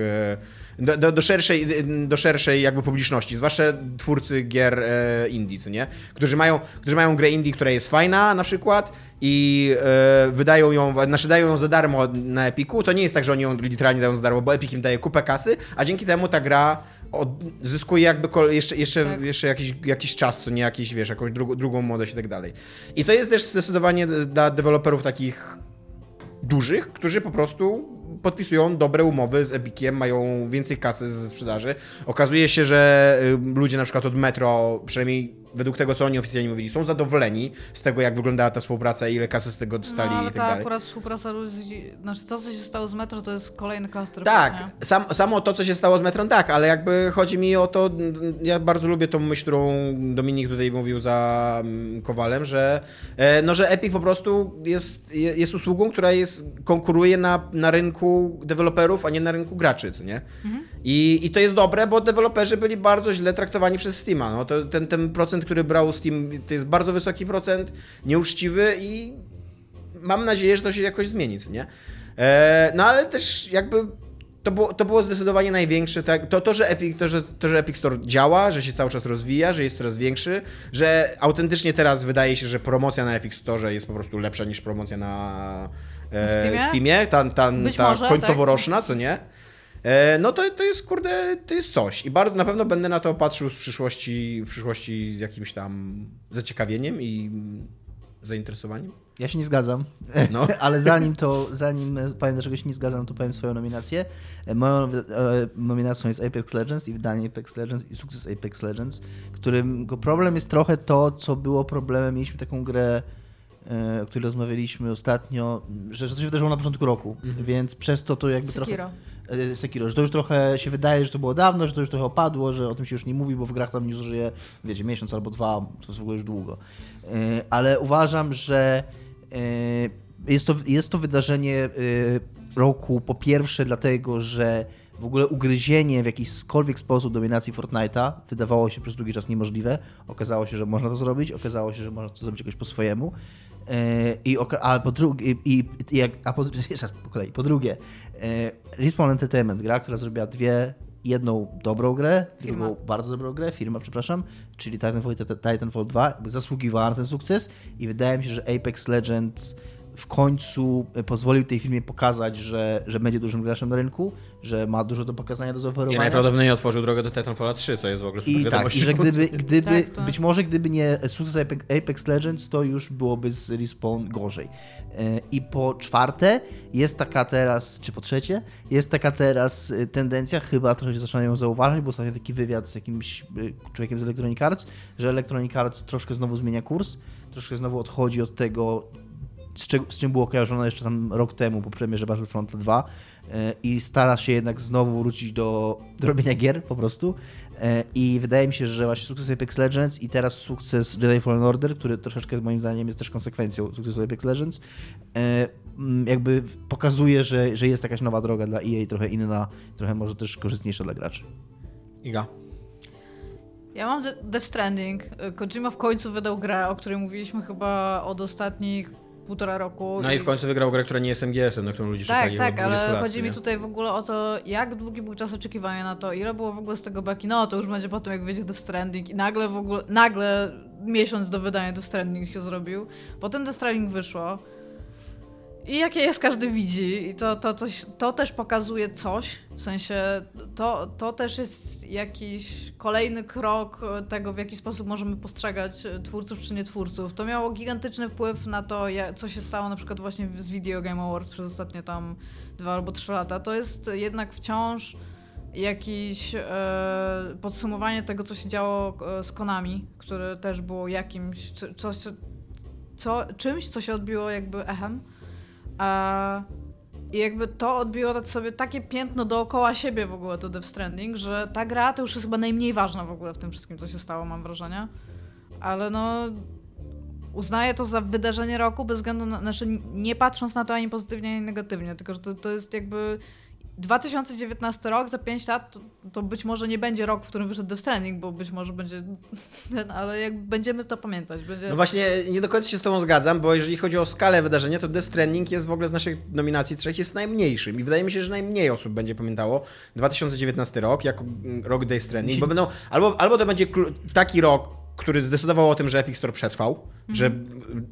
Do, do, do, szerszej, do szerszej jakby publiczności, zwłaszcza twórcy gier e, indie, co nie? Którzy mają, którzy mają grę indie, która jest fajna na przykład i e, wydają ją, znaczy dają ją za darmo na Epiku. To nie jest tak, że oni ją literalnie dają za darmo, bo Epic im daje kupę kasy, a dzięki temu ta gra od, zyskuje jakby kol, jeszcze, jeszcze, Tak. jeszcze jakiś, jakiś czas, co nie jakiś, wiesz, jakąś drugą, drugą młodość i tak dalej. I to jest też zdecydowanie dla deweloperów takich dużych, którzy po prostu podpisują dobre umowy z Epiciem, mają więcej kasy ze sprzedaży. Okazuje się, że y, ludzie na przykład od Metro, przynajmniej według tego, co oni oficjalnie mówili, są zadowoleni z tego, jak wyglądała ta współpraca i ile kasy z tego dostali no, ale i tak ta dalej. akurat współpraca ludzi, znaczy to, co się stało z Metro, to jest kolejny klaster. Tak, sam, samo to, co się stało z Metrą, tak, ale jakby chodzi mi o to, ja bardzo lubię tą myśl, którą Dominik tutaj mówił za mm, Kowalem, że, e, no, że Epic po prostu jest, je- jest usługą, która jest, konkuruje na, na rynku deweloperów, a nie na rynku graczy, co nie? I, I to jest dobre, bo deweloperzy byli bardzo źle traktowani przez Steama. No, to, ten, ten procent, który brał Steam, to jest bardzo wysoki procent, nieuczciwy i mam nadzieję, że to się jakoś zmieni, co nie? E, no ale też jakby to było, to było zdecydowanie największe, tak? To, to, że Epic, to, że, to, że Epic Store działa, że się cały czas rozwija, że jest coraz większy, że autentycznie teraz wydaje się, że promocja na Epic Store jest po prostu lepsza niż promocja na e, Steamie? Steamie, ta, ta, ta może, końcowo-roczna, co nie? E, no to, to jest, kurde, to jest coś. I bardzo, na pewno będę na to patrzył w przyszłości, w przyszłości z jakimś tam zaciekawieniem i zainteresowaniem. Ja się nie zgadzam, No. ale zanim to, zanim powiem dlaczego się nie zgadzam, to powiem swoją nominację. E, Moją e, nominacją jest Apex Legends i wydanie Apex Legends i sukces Apex Legends, którym problem jest trochę to, co było problemem. Mieliśmy taką grę, o której rozmawialiśmy ostatnio, że, że to się wydarzyło na początku roku, więc przez to to jakby trochę... Sekiro. E, Sekiro, że to już trochę się wydaje, że to było dawno, że to już trochę opadło, że o tym się już nie mówi, bo w grach tam nie zużyje, wiecie, miesiąc albo dwa, to jest w ogóle już długo. E, Ale uważam, że e, jest to, jest to wydarzenie e, roku po pierwsze dlatego, że w ogóle ugryzienie w jakikolwiek sposób dominacji Fortnite'a wydawało się przez długi czas niemożliwe. Okazało się, że można to zrobić, okazało się, że można to zrobić jakoś po swojemu. E, I, a po drugie, i, i, a po, jeszcze raz po kolei. Po drugie, Respawn Entertainment, gra, która zrobiła dwie, jedną dobrą grę, Firma. drugą bardzo dobrą grę, firma, przepraszam, czyli Titanfall Titanfall 2, jakby zasługiwała na ten sukces i wydaje mi się, że Apex Legends w końcu e, pozwolił tej firmie pokazać, że, że będzie dużym graczem na rynku, że ma dużo do pokazania, do I zaoferowania. najprawdopodobniej otworzył drogę do Titanfalla 3, co jest w ogóle super I tak, i że gdyby, gdyby Tak, to- być może gdyby nie sukces Apex, Apex Legends, to już byłoby z Respawn gorzej. E, I po czwarte, jest taka teraz, czy po trzecie, jest taka teraz e, tendencja, chyba trochę się zaczynają ją zauważać, bo ostatnio taki wywiad z jakimś człowiekiem z Electronic Arts, że Electronic Arts troszkę znowu zmienia kurs, troszkę znowu odchodzi od tego, z, czego, z czym było kojarzone jeszcze tam rok temu po premierze Battlefront 2 e, i stara się jednak znowu wrócić do, do robienia gier po prostu E, i wydaje mi się, że właśnie sukces Apex Legends i teraz sukces Jedi Fallen Order, który troszeczkę moim zdaniem jest też konsekwencją sukcesu Apex Legends, e, jakby pokazuje, że, że jest jakaś nowa droga dla EA, trochę inna, trochę może też korzystniejsza dla graczy. Iga. Ja mam De- Death Stranding. Kojima w końcu wydał grę, o której mówiliśmy chyba od ostatnich półtora roku. No i w końcu wygrał grę, która nie jest MGS-em, na którą ludzie Tak, czekali tak, 20 ale lat, chodzi mi nie? tutaj w ogóle o to, jak długi był czas oczekiwania na to, ile było w ogóle z tego baki, no to już będzie potem jak wyjdzie do Stranding i nagle w ogóle, nagle miesiąc do wydania do Stranding się zrobił, potem do Stranding wyszło i jakie jest każdy widzi i to, to, coś, to też pokazuje coś, w sensie to, to też jest jakiś kolejny krok tego, w jaki sposób możemy postrzegać twórców czy nie twórców. To miało gigantyczny wpływ na to, co się stało na przykład właśnie z Video Game Awards przez ostatnie tam dwa albo trzy lata. To jest jednak wciąż jakieś e, podsumowanie tego, co się działo e, z Konami, które też było jakimś, coś, co, czymś, co się odbiło jakby echem. A, I jakby to odbiło sobie takie piętno dookoła siebie w ogóle to Death Stranding, że ta gra to już jest chyba najmniej ważna w ogóle w tym wszystkim, co się stało, mam wrażenie. Ale no uznaję to za wydarzenie roku bez względu na, znaczy nie patrząc na to ani pozytywnie, ani negatywnie, tylko że to, to jest jakby 2019 rok, za 5 lat to, to być może nie będzie rok, w którym wyszedł Death Stranding, bo być może będzie ten, ale jakby będziemy to pamiętać. Będzie... No właśnie, nie do końca się z tobą zgadzam, bo jeżeli chodzi o skalę wydarzenia, to Death Stranding jest w ogóle z naszych nominacji trzech jest najmniejszym i wydaje mi się, że najmniej osób będzie pamiętało 2019 rok jako mm, rok Death Stranding, bo będą, albo, albo to będzie taki rok, który zdecydował o tym, że Epic Store przetrwał, że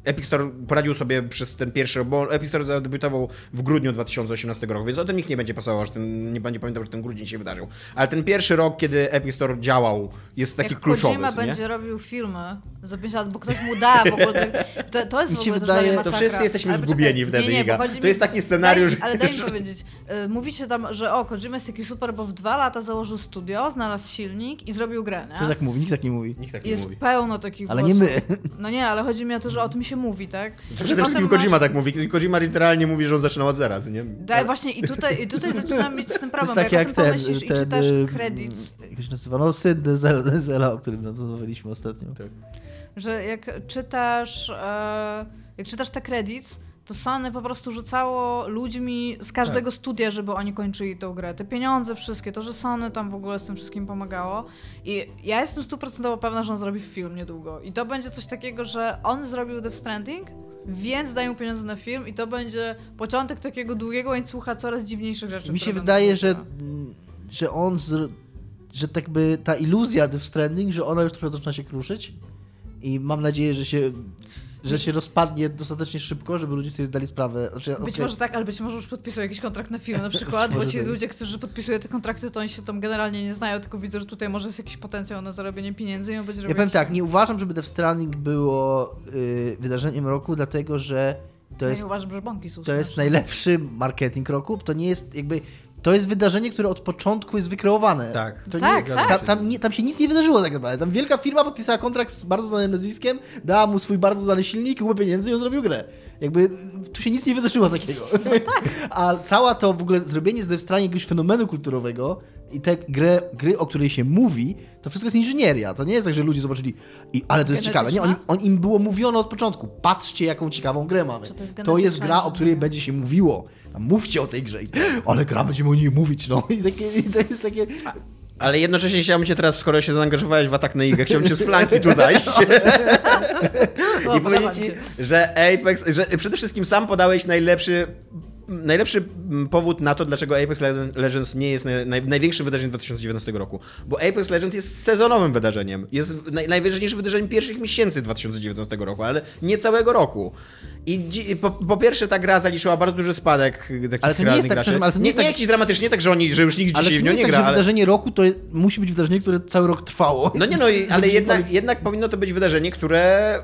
Epic Store poradził sobie przez ten pierwszy rok, bo Epic Store zadebiutował w grudniu 2018 roku, więc o tym nikt nie będzie pasował, że ten, nie będzie pamiętał, że ten grudzień się wydarzył. Ale ten pierwszy rok, kiedy Epic Store działał, jest taki Jak kluczowy. Kojima nie? będzie robił filmy za 5 lat, bo ktoś mu da w ogóle. To, to jest w ogóle wydaje- to To wszyscy jesteśmy Ale zgubieni nie, nie, bo Iga. chodzi To mi- jest taki scenariusz, Daj, ale daj mi powiedzieć. y, Mówicie tam, że o, Kojima jest taki super, bo w dwa lata założył studio, znalazł silnik i zrobił grę, nie? To tak mówi, nikt tak nie mówi. Nikt tak nie Jest mówi. pełno takich Ale nie głosów. my. No nie, ale chodzi mi o to, że o tym się mówi, tak? To przede wszystkim Kojima masz- tak mówi. Kojima literalnie mówi, że on zaczynał od zera, co nie? Daj, właśnie i tutaj, i tutaj zaczynam mieć z tym To problem, jest bo tak jak, jak o tym ten, pomyślisz i ten czytasz y, credits, Jak się nazywa? No syn Dezela o którym rozmawialiśmy ostatnio. Tak. że jak czytasz, e, jak czytasz te credits, to Sony po prostu rzucało ludźmi z każdego studia, żeby oni kończyli tą grę. Te pieniądze wszystkie, to, że Sony tam w ogóle z tym wszystkim pomagało. I ja jestem stuprocentowo pewna, że on zrobi film niedługo. I to będzie coś takiego, że on zrobił Death Stranding, więc dają pieniądze na film i to będzie początek takiego długiego łańcucha coraz dziwniejszych rzeczy. Mi się wydaje, że, że on, z, że tak by ta iluzja Death Stranding, że ona już trochę zaczyna się kruszyć i mam nadzieję, że się, że się rozpadnie dostatecznie szybko, żeby ludzie sobie zdali sprawę. Znaczy, Być okej, może tak, ale być może już podpisują jakiś kontrakt na film na przykład, bo ci tak. ludzie, którzy podpisują te kontrakty, to oni się tam generalnie nie znają, tylko widzą, że tutaj może jest jakiś potencjał na zarobienie pieniędzy i on będzie Ja powiem tak, nie uważam, żeby Death Stranding było y, wydarzeniem roku, dlatego że to Ja jest nie uważam, że bąki są To jest najlepszy marketing roku. To nie jest jakby. To jest wydarzenie, które od początku jest wykreowane. Tak. To Tak, nie, tak. Ta, tam, nie, tam się nic nie wydarzyło tak naprawdę. Tam wielka firma podpisała kontrakt z bardzo znanym nazwiskiem, dała mu swój bardzo znany silnik, kupę pieniędzy i on zrobił grę. Jakby tu się nic nie wydarzyło takiego. No tak. A cała to w ogóle zrobienie z Stranding jakiegoś fenomenu kulturowego i te gry, gry, o której się mówi, to wszystko jest inżynieria. To nie jest tak, że ludzie zobaczyli, i, ale to jest ciekawe. Nie, Genetyczna? on, im było mówione od początku. Patrzcie, jaką ciekawą grę mamy. To jest to jest gra, o której będzie się mówiło. Mówcie o tej grze. I, Ale gra, będziemy o niej mówić, no. I, takie, i to jest takie... Ale jednocześnie chciałbym cię teraz, skoro się zaangażowałeś w atak na Igę, chciałbym cię z flanki tu zajść. I powiedzieć ci, że Apex, że przede wszystkim sam podałeś najlepszy najlepszy mm, powód na to, dlaczego Apex Legend- Legends nie jest naj, naj, największym wydarzeniem 2019 roku. Bo Apex Legends jest sezonowym wydarzeniem. Jest naj, najważniejszym wydarzeniem pierwszych miesięcy 2019 roku, ale nie całego roku. I dzi- po, po pierwsze ta gra zaliczyła bardzo duży spadek takich Ale to nie jest tak, przepraszam, ale to nie nie, jest nie tak- jakiś dramatycznie, tak że oni, że już nikt Ale dzisiaj w nie nią jest nie tak, gra. że ale... wydarzenie roku to musi być wydarzenie, które cały rok trwało. No nie no, ale jednak, jednak powinno to być wydarzenie, które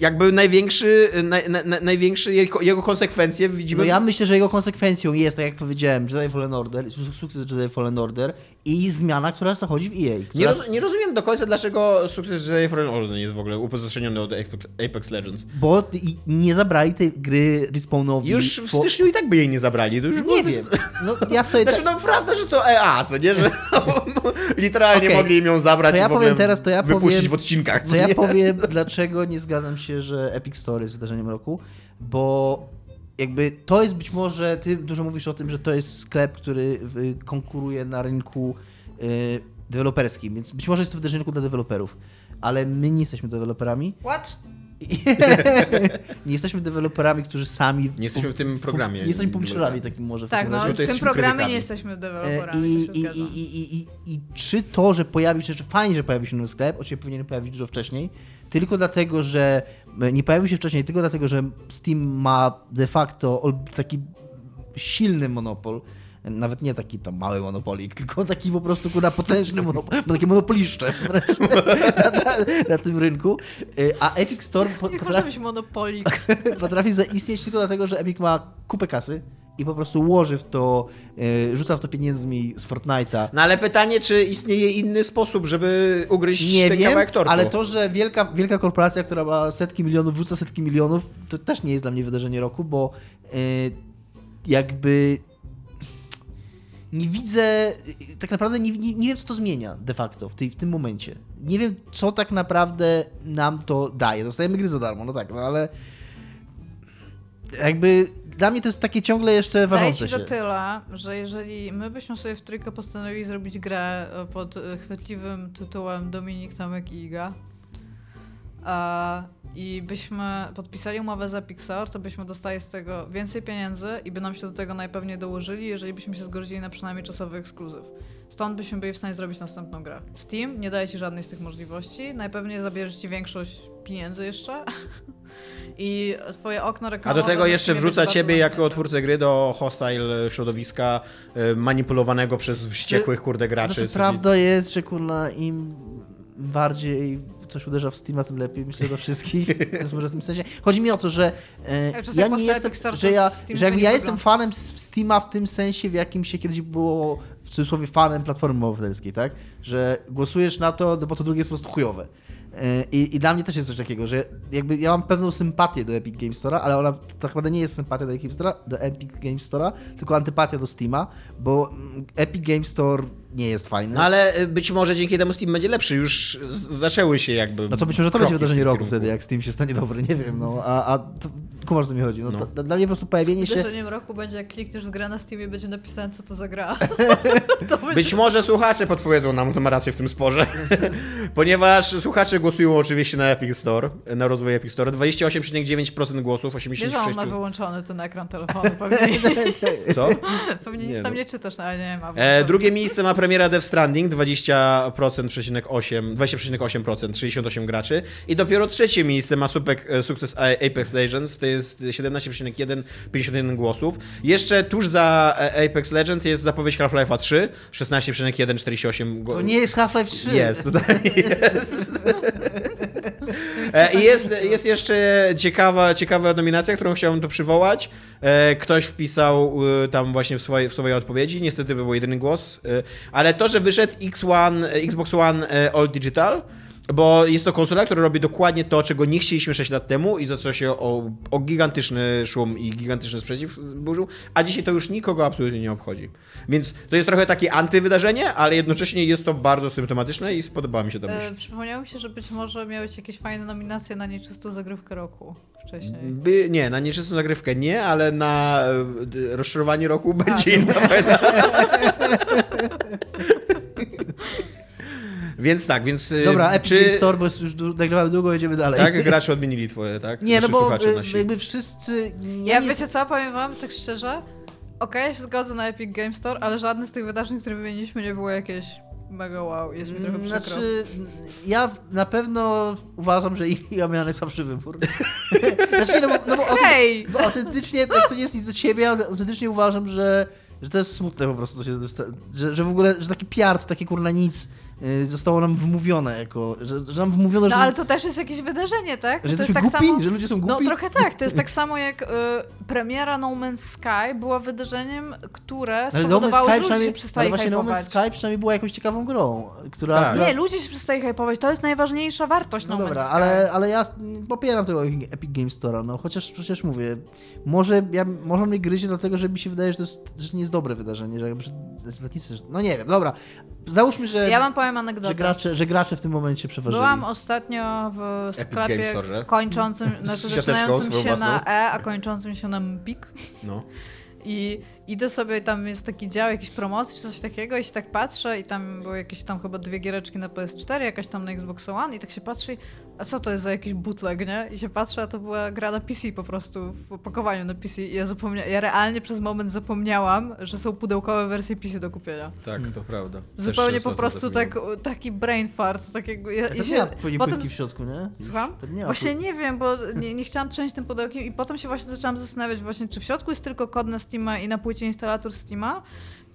jakby największy, naj, na, na, największy jego, jego konsekwencje widzimy. No ja myślę, że jego konsekwencją jest, tak jak powiedziałem, Jedi Fallen Order, su- sukces Jedi Fallen Order i zmiana, która zachodzi w EA. nie, Która... roz, nie rozumiem do końca, dlaczego sukces Jedi Fallen Order nie jest w ogóle upozażeniony od Apex, Legends. Bo nie zabrali tej gry Respawnowi. Już w styczniu i tak by jej nie zabrali. To już Nie wiem. No ja sobie Znaczy, tak... no prawda, że to EA, co nie? Że literalnie Okej. mogli im ją zabrać To ja i powiem teraz, to ja wypuścić powiem- w odcinkach. To ja nie? powiem, dlaczego nie zgadzam się, że Epic Store jest wydarzeniem roku, bo jakby to jest być może, ty dużo mówisz o tym, że to jest sklep, który y, konkuruje na rynku y, deweloperskim, więc być może jest to wydarzenie dla deweloperów, ale my nie jesteśmy deweloperami. What? nie jesteśmy deweloperami, którzy sami... Nie jesteśmy w tym programie. Nie jesteśmy publisherami takim może w Tak, no razie. to w tym programie nie jesteśmy E, deweloperami, I, to i, się i, i, i, I czy to, że pojawił się, że fajnie, że pojawił się nowy sklep, oczywiście powinien pojawić dużo wcześniej, tylko dlatego, że e, nie pojawił się wcześniej, tylko dlatego, że Steam ma de facto taki silny monopol, nawet nie taki tam mały monopolik, tylko taki po prostu kurwa potężny monopol, takie monopoliszcze na, na, na tym rynku. E, A Epic Store po, potrafi, monopolik. potrafi zaistnieć tylko dlatego, że Epic ma kupę kasy i po prostu łoży w to, e, rzuca w to pieniędzmi z Fortnite'a. No ale pytanie, czy istnieje inny sposób, żeby ugryźć Nie ten wiem, kawałek tortu? ale to, że wielka, wielka korporacja, która ma setki milionów, wrzuca setki milionów, to też nie jest dla mnie wydarzenie roku, bo e, jakby nie widzę, tak naprawdę nie, nie, nie wiem, co to zmienia de facto w, tej, w tym momencie. Nie wiem, co tak naprawdę nam to daje. Dostajemy gry za darmo, no tak, no ale jakby dla mnie to jest takie ciągle jeszcze ważące się. to tyle, że jeżeli my byśmy sobie w trójkę postanowili zrobić grę e, pod e, chwytliwym tytułem Dominik, Tomek i Iga e, i byśmy podpisali umowę za Pixar, to byśmy dostali z tego więcej pieniędzy i by nam się do tego najpewniej dołożyli, jeżeli byśmy się zgodzili na przynajmniej czasowy ekskluzyw. Stąd byśmy byli w stanie zrobić następną grę. Steam nie daje ci żadnej z tych możliwości. Najpewniej zabierze ci większość pieniędzy jeszcze. I twoje okno A reklamowe... do tego jeszcze wrzuca ciebie jako twórcę gry do hostile środowiska y, manipulowanego przez wściekłych kurde graczy. Znaczy, prawda jest, że kurna im bardziej coś uderza w Steama, tym lepiej. Myślę do wszystkich. Więc może w tym sensie. Chodzi mi o to, że e, ja nie jestem, że, ja, że ja jestem fanem Steama w tym sensie, w jakim się kiedyś było w cudzysłowie fanem Platformy Obywatelskiej, tak? Że głosujesz na to, bo to drugie jest po prostu chujowe. E, I, I dla mnie też jest coś takiego, że jakby ja mam pewną sympatię do Epic Games Store'a, ale ona tak naprawdę nie jest sympatia do Epic, Store'a, do Epic Games Store'a, tylko antypatia do Steama, bo mm, Epic Games Store nie jest fajny. No ale y, być może dzięki temu Steam będzie lepszy. Już zaczęły się jakby. No to być może to będzie wydarzenie roku wtedy, jak Steam się stanie dobry, nie wiem, no, a, a to, kumasz, co mi chodzi. No, No. To, dla mnie po prostu pojawienie się... Wydarzeniem roku będzie, jak klikniesz w grę na Steamie, będzie napisane, co to za gra. to będzie... Być może słuchacze podpowiedzą nam, kto ma rację w tym sporze. Ponieważ słuchacze głosują oczywiście na Epic Store, na rozwój Epic Store. 28,9% głosów, Wiesz, że on ma 86%. wyłączony ten ekran telefonu, pewnie, Co? pewnie Nie nic tam no. nie czytasz, no, ale nie ma. E, drugie miejsce ma premiera Death Stranding, 20%, przecinek 8, 20,8%, 68 graczy. I dopiero trzecie miejsce ma supek, e, sukces Apex Legends, to jest 17,1, 51 głosów. Jeszcze tuż za e, Apex Legends jest zapowiedź Half-Life'a 3, 16,1, 48 To głosów. nie jest Half-Life 3. Jest, tutaj jest. E, I jest, jest jeszcze ciekawa, ciekawa nominacja, którą chciałbym tu przywołać. E, Ktoś wpisał tam właśnie w swojej, w swojej odpowiedzi, niestety był jedyny głos, ale to, że wyszedł X1, e, Xbox One All Digital, bo jest to konsola, która robi dokładnie to, czego nie chcieliśmy 6 lat temu i za co się o, o gigantyczny szum i gigantyczny sprzeciw burzył, a dzisiaj to już nikogo absolutnie nie obchodzi. Więc to jest trochę takie antywydarzenie, ale jednocześnie jest to bardzo symptomatyczne i spodobała mi się myśl. E, przypomniało mi się, że być może miałeś jakieś fajne nominacje na nieczystą zagrywkę roku wcześniej. By, nie, na nieczystą zagrywkę nie, ale na e, rozczarowanie roku będzie inna. Więc tak, więc e, Dobra, Epic czy Games Store, bo jest już nagrywamy długo, jedziemy dalej. tak gracze odmienili twoje, tak? Nie, no bo y, jakby wszyscy... Ja, Ja nie wiecie co, powiem wam tak szczerze, okej, ja się zgodzę na Epic Game Store, ale żadne z tych wydarzeń, które wymieniliśmy, nie było jakieś mega wow, jest mi trochę przykro. Znaczy, ja na pewno uważam, że ja miałem najsłabszy wybór. znaczy, nie, no, bo- no bo, Hej! bo autentycznie, tak, to nie jest nic do ciebie, ale autentycznie uważam, że, że to jest smutne po prostu, co się, dosta- że, że w ogóle, że taki piart, takie kurna nic y, zostało nam wmówione jako, że, że nam wmówiono, No że, ale to też jest jakieś wydarzenie, tak? że to jest tak głupi, samo... że ludzie są No głupi. trochę tak, to jest tak samo jak y, premiera No Man's Sky była wydarzeniem, które ale No Man's spowodowało, Sky że ludzie przynajmniej, się ale przestali właśnie No Man's hypować. Sky przynajmniej była jakąś ciekawą grą, która... Tak. Nie, ludzie się przestali hypować, to jest najważniejsza wartość No No, dobra, Man's Sky. ale, ale ja popieram tego Epic Games Store'a, no chociaż przecież mówię, może, ja, może mnie gryzie dlatego, że mi się wydaje, że to, jest, że to nie jest dobre wydarzenie, że, że, że no nie wiem, dobra, załóżmy, że, Ja wam powiem anegdotę. że, gracze, że gracze w tym momencie przeważyli. Byłam ostatnio w sklepie Store, kończącym, znaczy zaczynającym się na własną? E, a kończącym się na Mpik. No. I idę sobie, tam jest taki dział jakiejś promocji czy coś takiego i się tak patrzę i tam były jakieś tam chyba dwie giereczki na PS4, jakaś tam na Xbox One i tak się patrzy i a co to jest za jakiś bootleg, nie? I się patrzę, a to była gra na PC po prostu, w opakowaniu na PC i ja zapomniałam, ja realnie przez moment zapomniałam, że są pudełkowe wersje PC do kupienia. Tak, to prawda. Zupełnie po prostu tak, taki brain fart, takiego... Ja, To i nie się, ma pewnie potem, płytki w środku, nie? Słucham? To nie Właśnie nie wiem, bo nie, nie chciałam trzęść tym pudełkiem i potem się właśnie zaczęłam zastanawiać właśnie, czy w środku jest tylko kod na Steama i na płycie instalator Steama,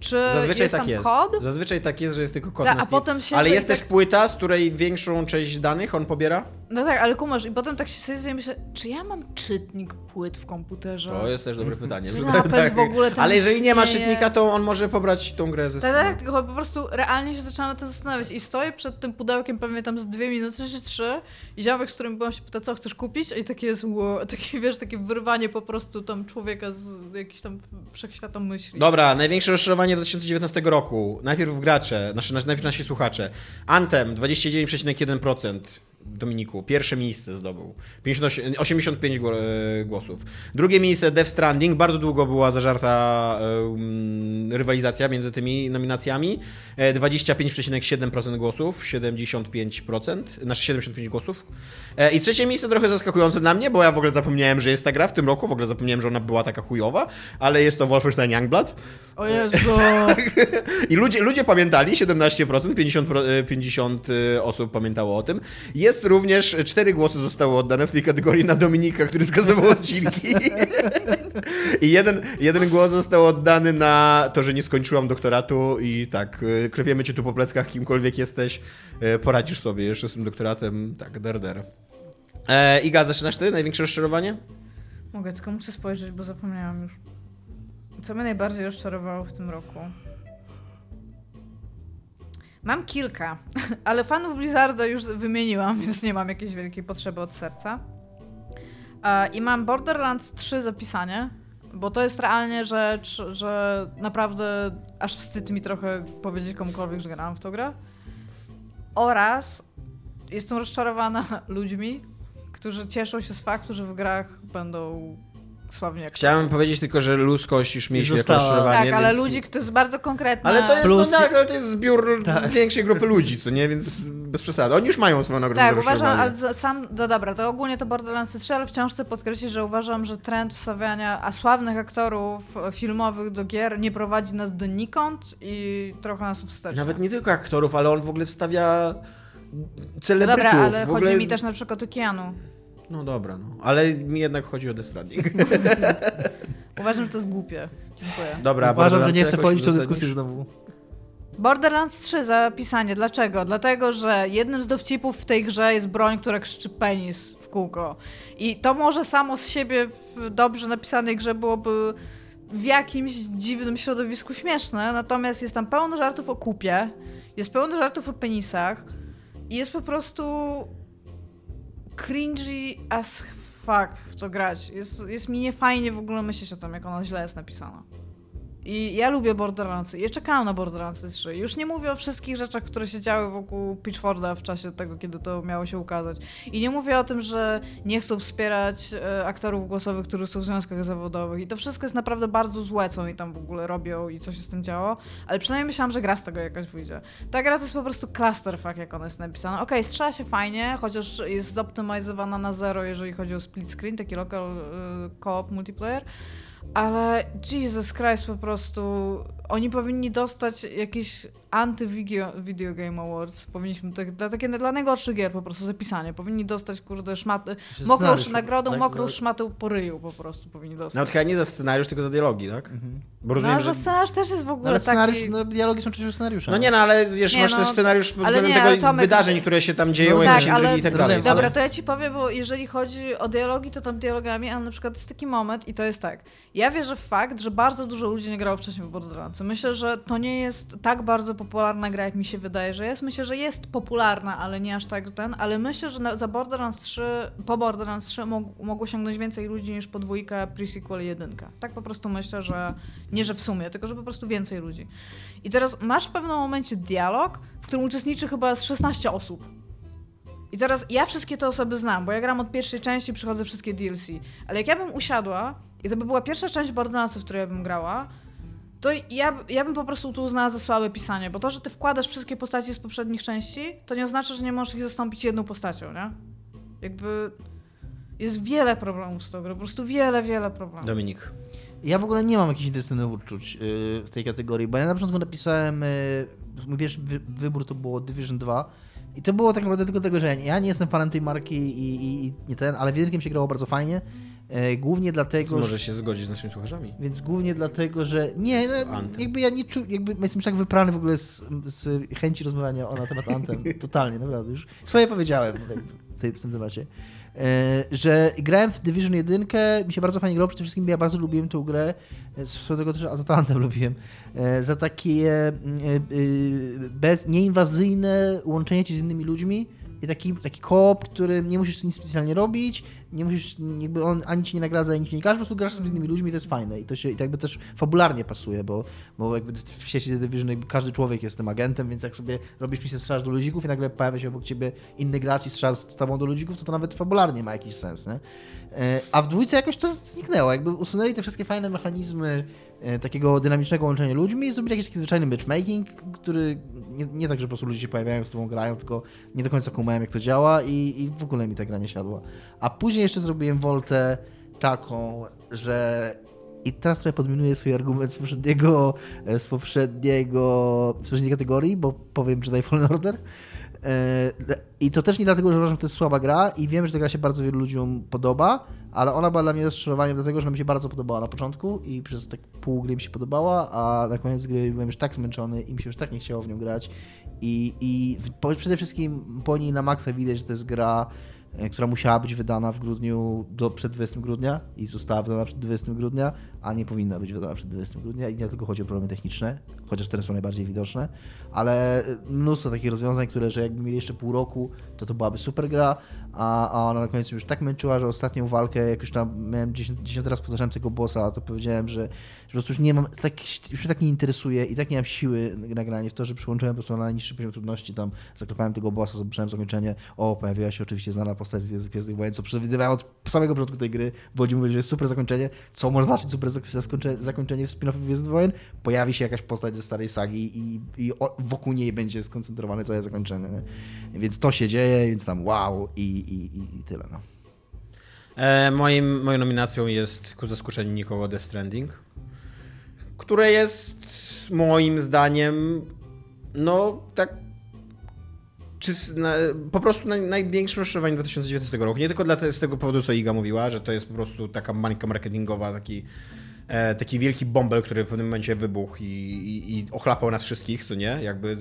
czy Zazwyczaj jest tak tam jest. kod? Zazwyczaj tak jest, że jest tylko kod Tak, na a potem się Ale tak- jest też płyta, z której większą część danych on pobiera? No tak, ale kumasz, i potem tak się sobie i myślę, czy ja mam czytnik płyt w komputerze? To jest też dobre pytanie. Czy tak- w ogóle Ale jeżeli nie ma czytnika, to on może pobrać tą grę ze Tak, Steama. tak, tylko po prostu realnie się zaczęłam na tym zastanawiać i stoję przed tym pudełkiem pewnie tam z dwie minuty czy trzy i ziomek, z którym byłam się pyta, co chcesz kupić? I takie jest, wow, takie wiesz, takie wyrwanie po prostu tam człowieka z jakichś tam wszechświatom myśli. Dobra, największe rozczarowanie 2019 roku. Najpierw gracze, znaczy najpierw nasi słuchacze. Anthem 29,1%. Dominiku. Pierwsze miejsce zdobył. 58, 85 gło- e, głosów. Drugie miejsce Death Stranding. Bardzo długo była zażarta e, rywalizacja między tymi nominacjami. E, 25,7% głosów, 75%, znaczy 75 głosów. E, I trzecie miejsce trochę zaskakujące dla mnie, bo ja w ogóle zapomniałem, że jest ta gra w tym roku, w ogóle zapomniałem, że ona była taka chujowa, ale jest to Wolfenstein Youngblood. O Jezu! I ludzie, ludzie pamiętali, 17%, 50, pro- e, 50 e, osób pamiętało o tym. Jest również, 4 głosy zostały oddane w tej kategorii na Dominika, który skazywał odcinki. I jeden, jeden głos został oddany na to, że nie skończyłam doktoratu i tak, e, klepiemy cię tu po pleckach, kimkolwiek jesteś, e, poradzisz sobie jeszcze z tym doktoratem. Tak, der, der. E, Iga, zaczynasz ty? Największe rozczarowanie? Mogę, tylko muszę spojrzeć, bo zapomniałam już. Co mnie najbardziej rozczarowało w tym roku? Mam kilka, ale fanów Blizzarda już wymieniłam, więc nie mam jakiejś wielkiej potrzeby od serca. E, I mam Borderlands 3 zapisanie, bo to jest realnie rzecz, że naprawdę aż wstyd mi trochę powiedzieć komukolwiek, że grałam w tą grę. Oraz jestem rozczarowana ludźmi, którzy cieszą się z faktu, że w grach będą Chciałem powiedzieć tylko, że ludzkość już mieliśmy jako. Tak, ale więc... ludzi, to jest bardzo konkretne. Ale to jest, Plus- no, tak, ale to jest zbiór Tak. większej grupy ludzi, co nie? Więc bez przesady. Oni już mają swoją nagrodę Tak, uważam, ale sam, no dobra, to ogólnie to Borderlands 3, ale wciąż chcę podkreślić, że uważam, że trend wstawiania a sławnych aktorów filmowych do gier nie prowadzi nas donikąd i trochę nas wstecz. Nawet nie tylko aktorów, ale on w ogóle wstawia no celebrytów. dobra, ale w chodzi ogóle... mi też na przykład o Keanu. No dobra, no. Ale mi jednak chodzi o Death Stranding. Uważam, że to jest głupie. Dziękuję. Dobra, Uważam, że nie chcę wchodzić w tę dyskusję znowu. Borderlands 3 zapisanie. Dlaczego? Dlatego, że jednym z dowcipów w tej grze jest broń, która krzyczy penis w kółko. I to może samo z siebie w dobrze napisanej grze byłoby w jakimś dziwnym środowisku śmieszne, natomiast jest tam pełno żartów o kupie, jest pełno żartów o penisach i jest po prostu cringy as fuck w to grać. Jest, jest mi niefajnie w ogóle myśleć o tym, jak ona źle jest napisana. I ja lubię Borderlandsy. Ja czekałam na Borderlandsy 3. Już nie mówię o wszystkich rzeczach, które się działy wokół Pitchforda w czasie tego, kiedy to miało się ukazać. I nie mówię o tym, że nie chcą wspierać e, aktorów głosowych, którzy są w związkach zawodowych. I to wszystko jest naprawdę bardzo złe, co oni tam w ogóle robią i co się z tym działo. Ale przynajmniej myślałam, że gra z tego jakaś wyjdzie. Ta gra to jest po prostu clusterfuck, jak ona jest napisana. Okej, strzela się fajnie, chociaż jest zoptymalizowana na zero, jeżeli chodzi o split screen, taki local e, co-op multiplayer. Ale Jesus Christ, po prostu oni powinni dostać jakieś anty-video video game awards. Powinniśmy, tak, dla, takie dla najgorszych gier po prostu zapisanie. Powinni dostać, kurde, szmatę, Że mokrą, nagrodą tak? mokrą Za- szmatę po ryju po prostu powinni dostać. Nawet chyba nie za scenariusz, tylko za dialogi, tak? Bo no, rozumiem, że że... scenariusz też jest w ogóle Ale scenariusz, taki... no, dialogi są częścią scenariusza. No nie, no ale wiesz, Nie, masz no, też scenariusz pod względem nie, tego Tomek- wydarzeń, które się tam dzieją, No i tak, intrzygi ale- i tak dalej. Dobra, ale- to ja ci powiem, bo jeżeli chodzi o dialogi, to tam dialogami, ale na przykład jest taki moment i to jest tak. Ja wierzę w fakt, że bardzo dużo ludzi nie grało wcześniej w Borderlandsy. Myślę, że to nie jest tak bardzo popularna gra, jak mi się wydaje, że jest. Myślę, że jest popularna, ale nie aż tak ten, ale myślę, że na, za Borderlands 3, po Borderlands 3 mog, mogło sięgnąć więcej ludzi niż po dwójkę, pre-sequel i jedynkę. Tak po prostu myślę, że nie, że w sumie, tylko że po prostu więcej ludzi. I teraz masz w pewnym momencie dialog, w którym uczestniczy chyba z 16 osób. I teraz ja wszystkie te osoby znam, bo ja gram od pierwszej części, przychodzę wszystkie DLC. Ale jak ja bym usiadła i to by była pierwsza część Borderlandsów, w której ja bym grała, to ja, ja bym po prostu tu uznała za słabe pisanie, bo to, że ty wkładasz wszystkie postaci z poprzednich części, to nie oznacza, że nie możesz ich zastąpić jedną postacią, nie? Jakby jest wiele problemów z tą grą, po prostu wiele, wiele problemów. Dominik. Ja w ogóle nie mam jakichś intensywnych uczuć yy, w tej kategorii, bo ja na początku napisałem, yy, mój pierwszy wy wybór to było Division 2 i to było tak naprawdę tylko tego, że ja nie, jestem fanem tej marki i, i, i nie ten, ale w jedynkiem się grało bardzo fajnie, głównie dlatego, że... Może się zgodzić z naszymi słuchaczami. Więc głównie dlatego, że nie, no, jakby ja nie czuję, jakby jestem tak wyprany w ogóle z, z chęci rozmawiania o na temat Anthem. Totalnie, naprawdę. Już swoje powiedziałem w, tej, w tym temacie. E, że grałem w Division 1, mi się bardzo fajnie grało, przede wszystkim ja bardzo lubiłem tę grę, e, z tego też, a to Anthem lubiłem, e, za takie e, e, bez, nieinwazyjne łączenie się z innymi ludzi i taki, taki koop, który nie musisz nic specjalnie robić, nie musisz, jakby on ani ci nie nagradza, ani ci nie każe, po prostu grasz sobie z innymi ludźmi i to jest fajne. I to się i jakby też fabularnie pasuje, bo, bo jakby w sieci The Division każdy człowiek jest tym agentem, więc jak sobie robisz misję, strzelasz do ludzików i nagle pojawia się obok ciebie inny gracz i strzela z tobą do ludzików, to to nawet fabularnie ma jakiś sens, nie? E, A w dwójce jakoś to zniknęło, jakby usunęli te wszystkie fajne mechanizmy e, takiego dynamicznego łączenia ludźmi i zrobili jakiś taki zwyczajny matchmaking, który nie, nie tak, że po prostu ludzie się pojawiają, z tobą grają, tylko nie do końca kumałem jak to działa i, i w ogóle mi ta gra nie siadła. A później jeszcze zrobiłem woltę taką, że i teraz trochę podmianuję swój argument z poprzedniego, e, z poprzedniego, z poprzedniej kategorii, bo powiem Jedi Fallen Order. E, I to też nie dlatego, że uważam, że to jest słaba gra i wiem, że ta gra się bardzo wielu ludziom podoba, ale ona była dla mnie rozczarowaniem dlatego, że mi się bardzo podobała na początku i przez tak pół gry mi się podobała, a na koniec gry byłem już tak zmęczony i mi się już tak nie chciało w nią grać. I, i przede wszystkim po niej na maksa widać, że to jest gra, e, która musiała być wydana w grudniu do przed 20 grudnia i została wydana przed 20 grudnia, a nie powinna być wydana przed 20 grudnia. I nie tylko chodzi o problemy techniczne, chociaż te są najbardziej widoczne, ale mnóstwo takich rozwiązań, które, że jakby mieli jeszcze pół roku, to to byłaby super gra, a, a ona na końcu już tak męczyła, że ostatnią walkę, jak już tam miałem 10, 10 raz powtarzałem tego bossa, to powiedziałem, że, po prostu już nie mam, tak, już mnie tak nie interesuje i tak nie mam siły na granie w to, że przyłączyłem po prostu na najniższy poziom trudności, tam zaklepałem tego bossa, zobaczyłem zakończenie, o, pojawiła się oczywiście znana postać z Gwiezdnych Wojen, co przewidywałem od samego początku tej gry, bo oni mówili, że jest super zakończenie, co może znaczyć super zakończenie, w spin-offie Gwiezdnych Wojen, pojawi się jakaś postać ze starej sagi i, i wokół niej będzie skoncentrowane całe zakończenie. Nie? Więc to się dzieje, więc tam wow i, i, i, i tyle. No. E, moim, moją nominacją jest ku zaskoczeniu nikogo Death Stranding, które jest moim zdaniem no tak po prostu naj, największym rozczarowaniem 2019 roku. Nie tylko dla z tego powodu, co Iga mówiła, że to jest po prostu taka mańka marketingowa, taki taki wielki bąbel, który w pewnym momencie wybuchł i, i, i, ochlapał nas wszystkich, co nie? Jakby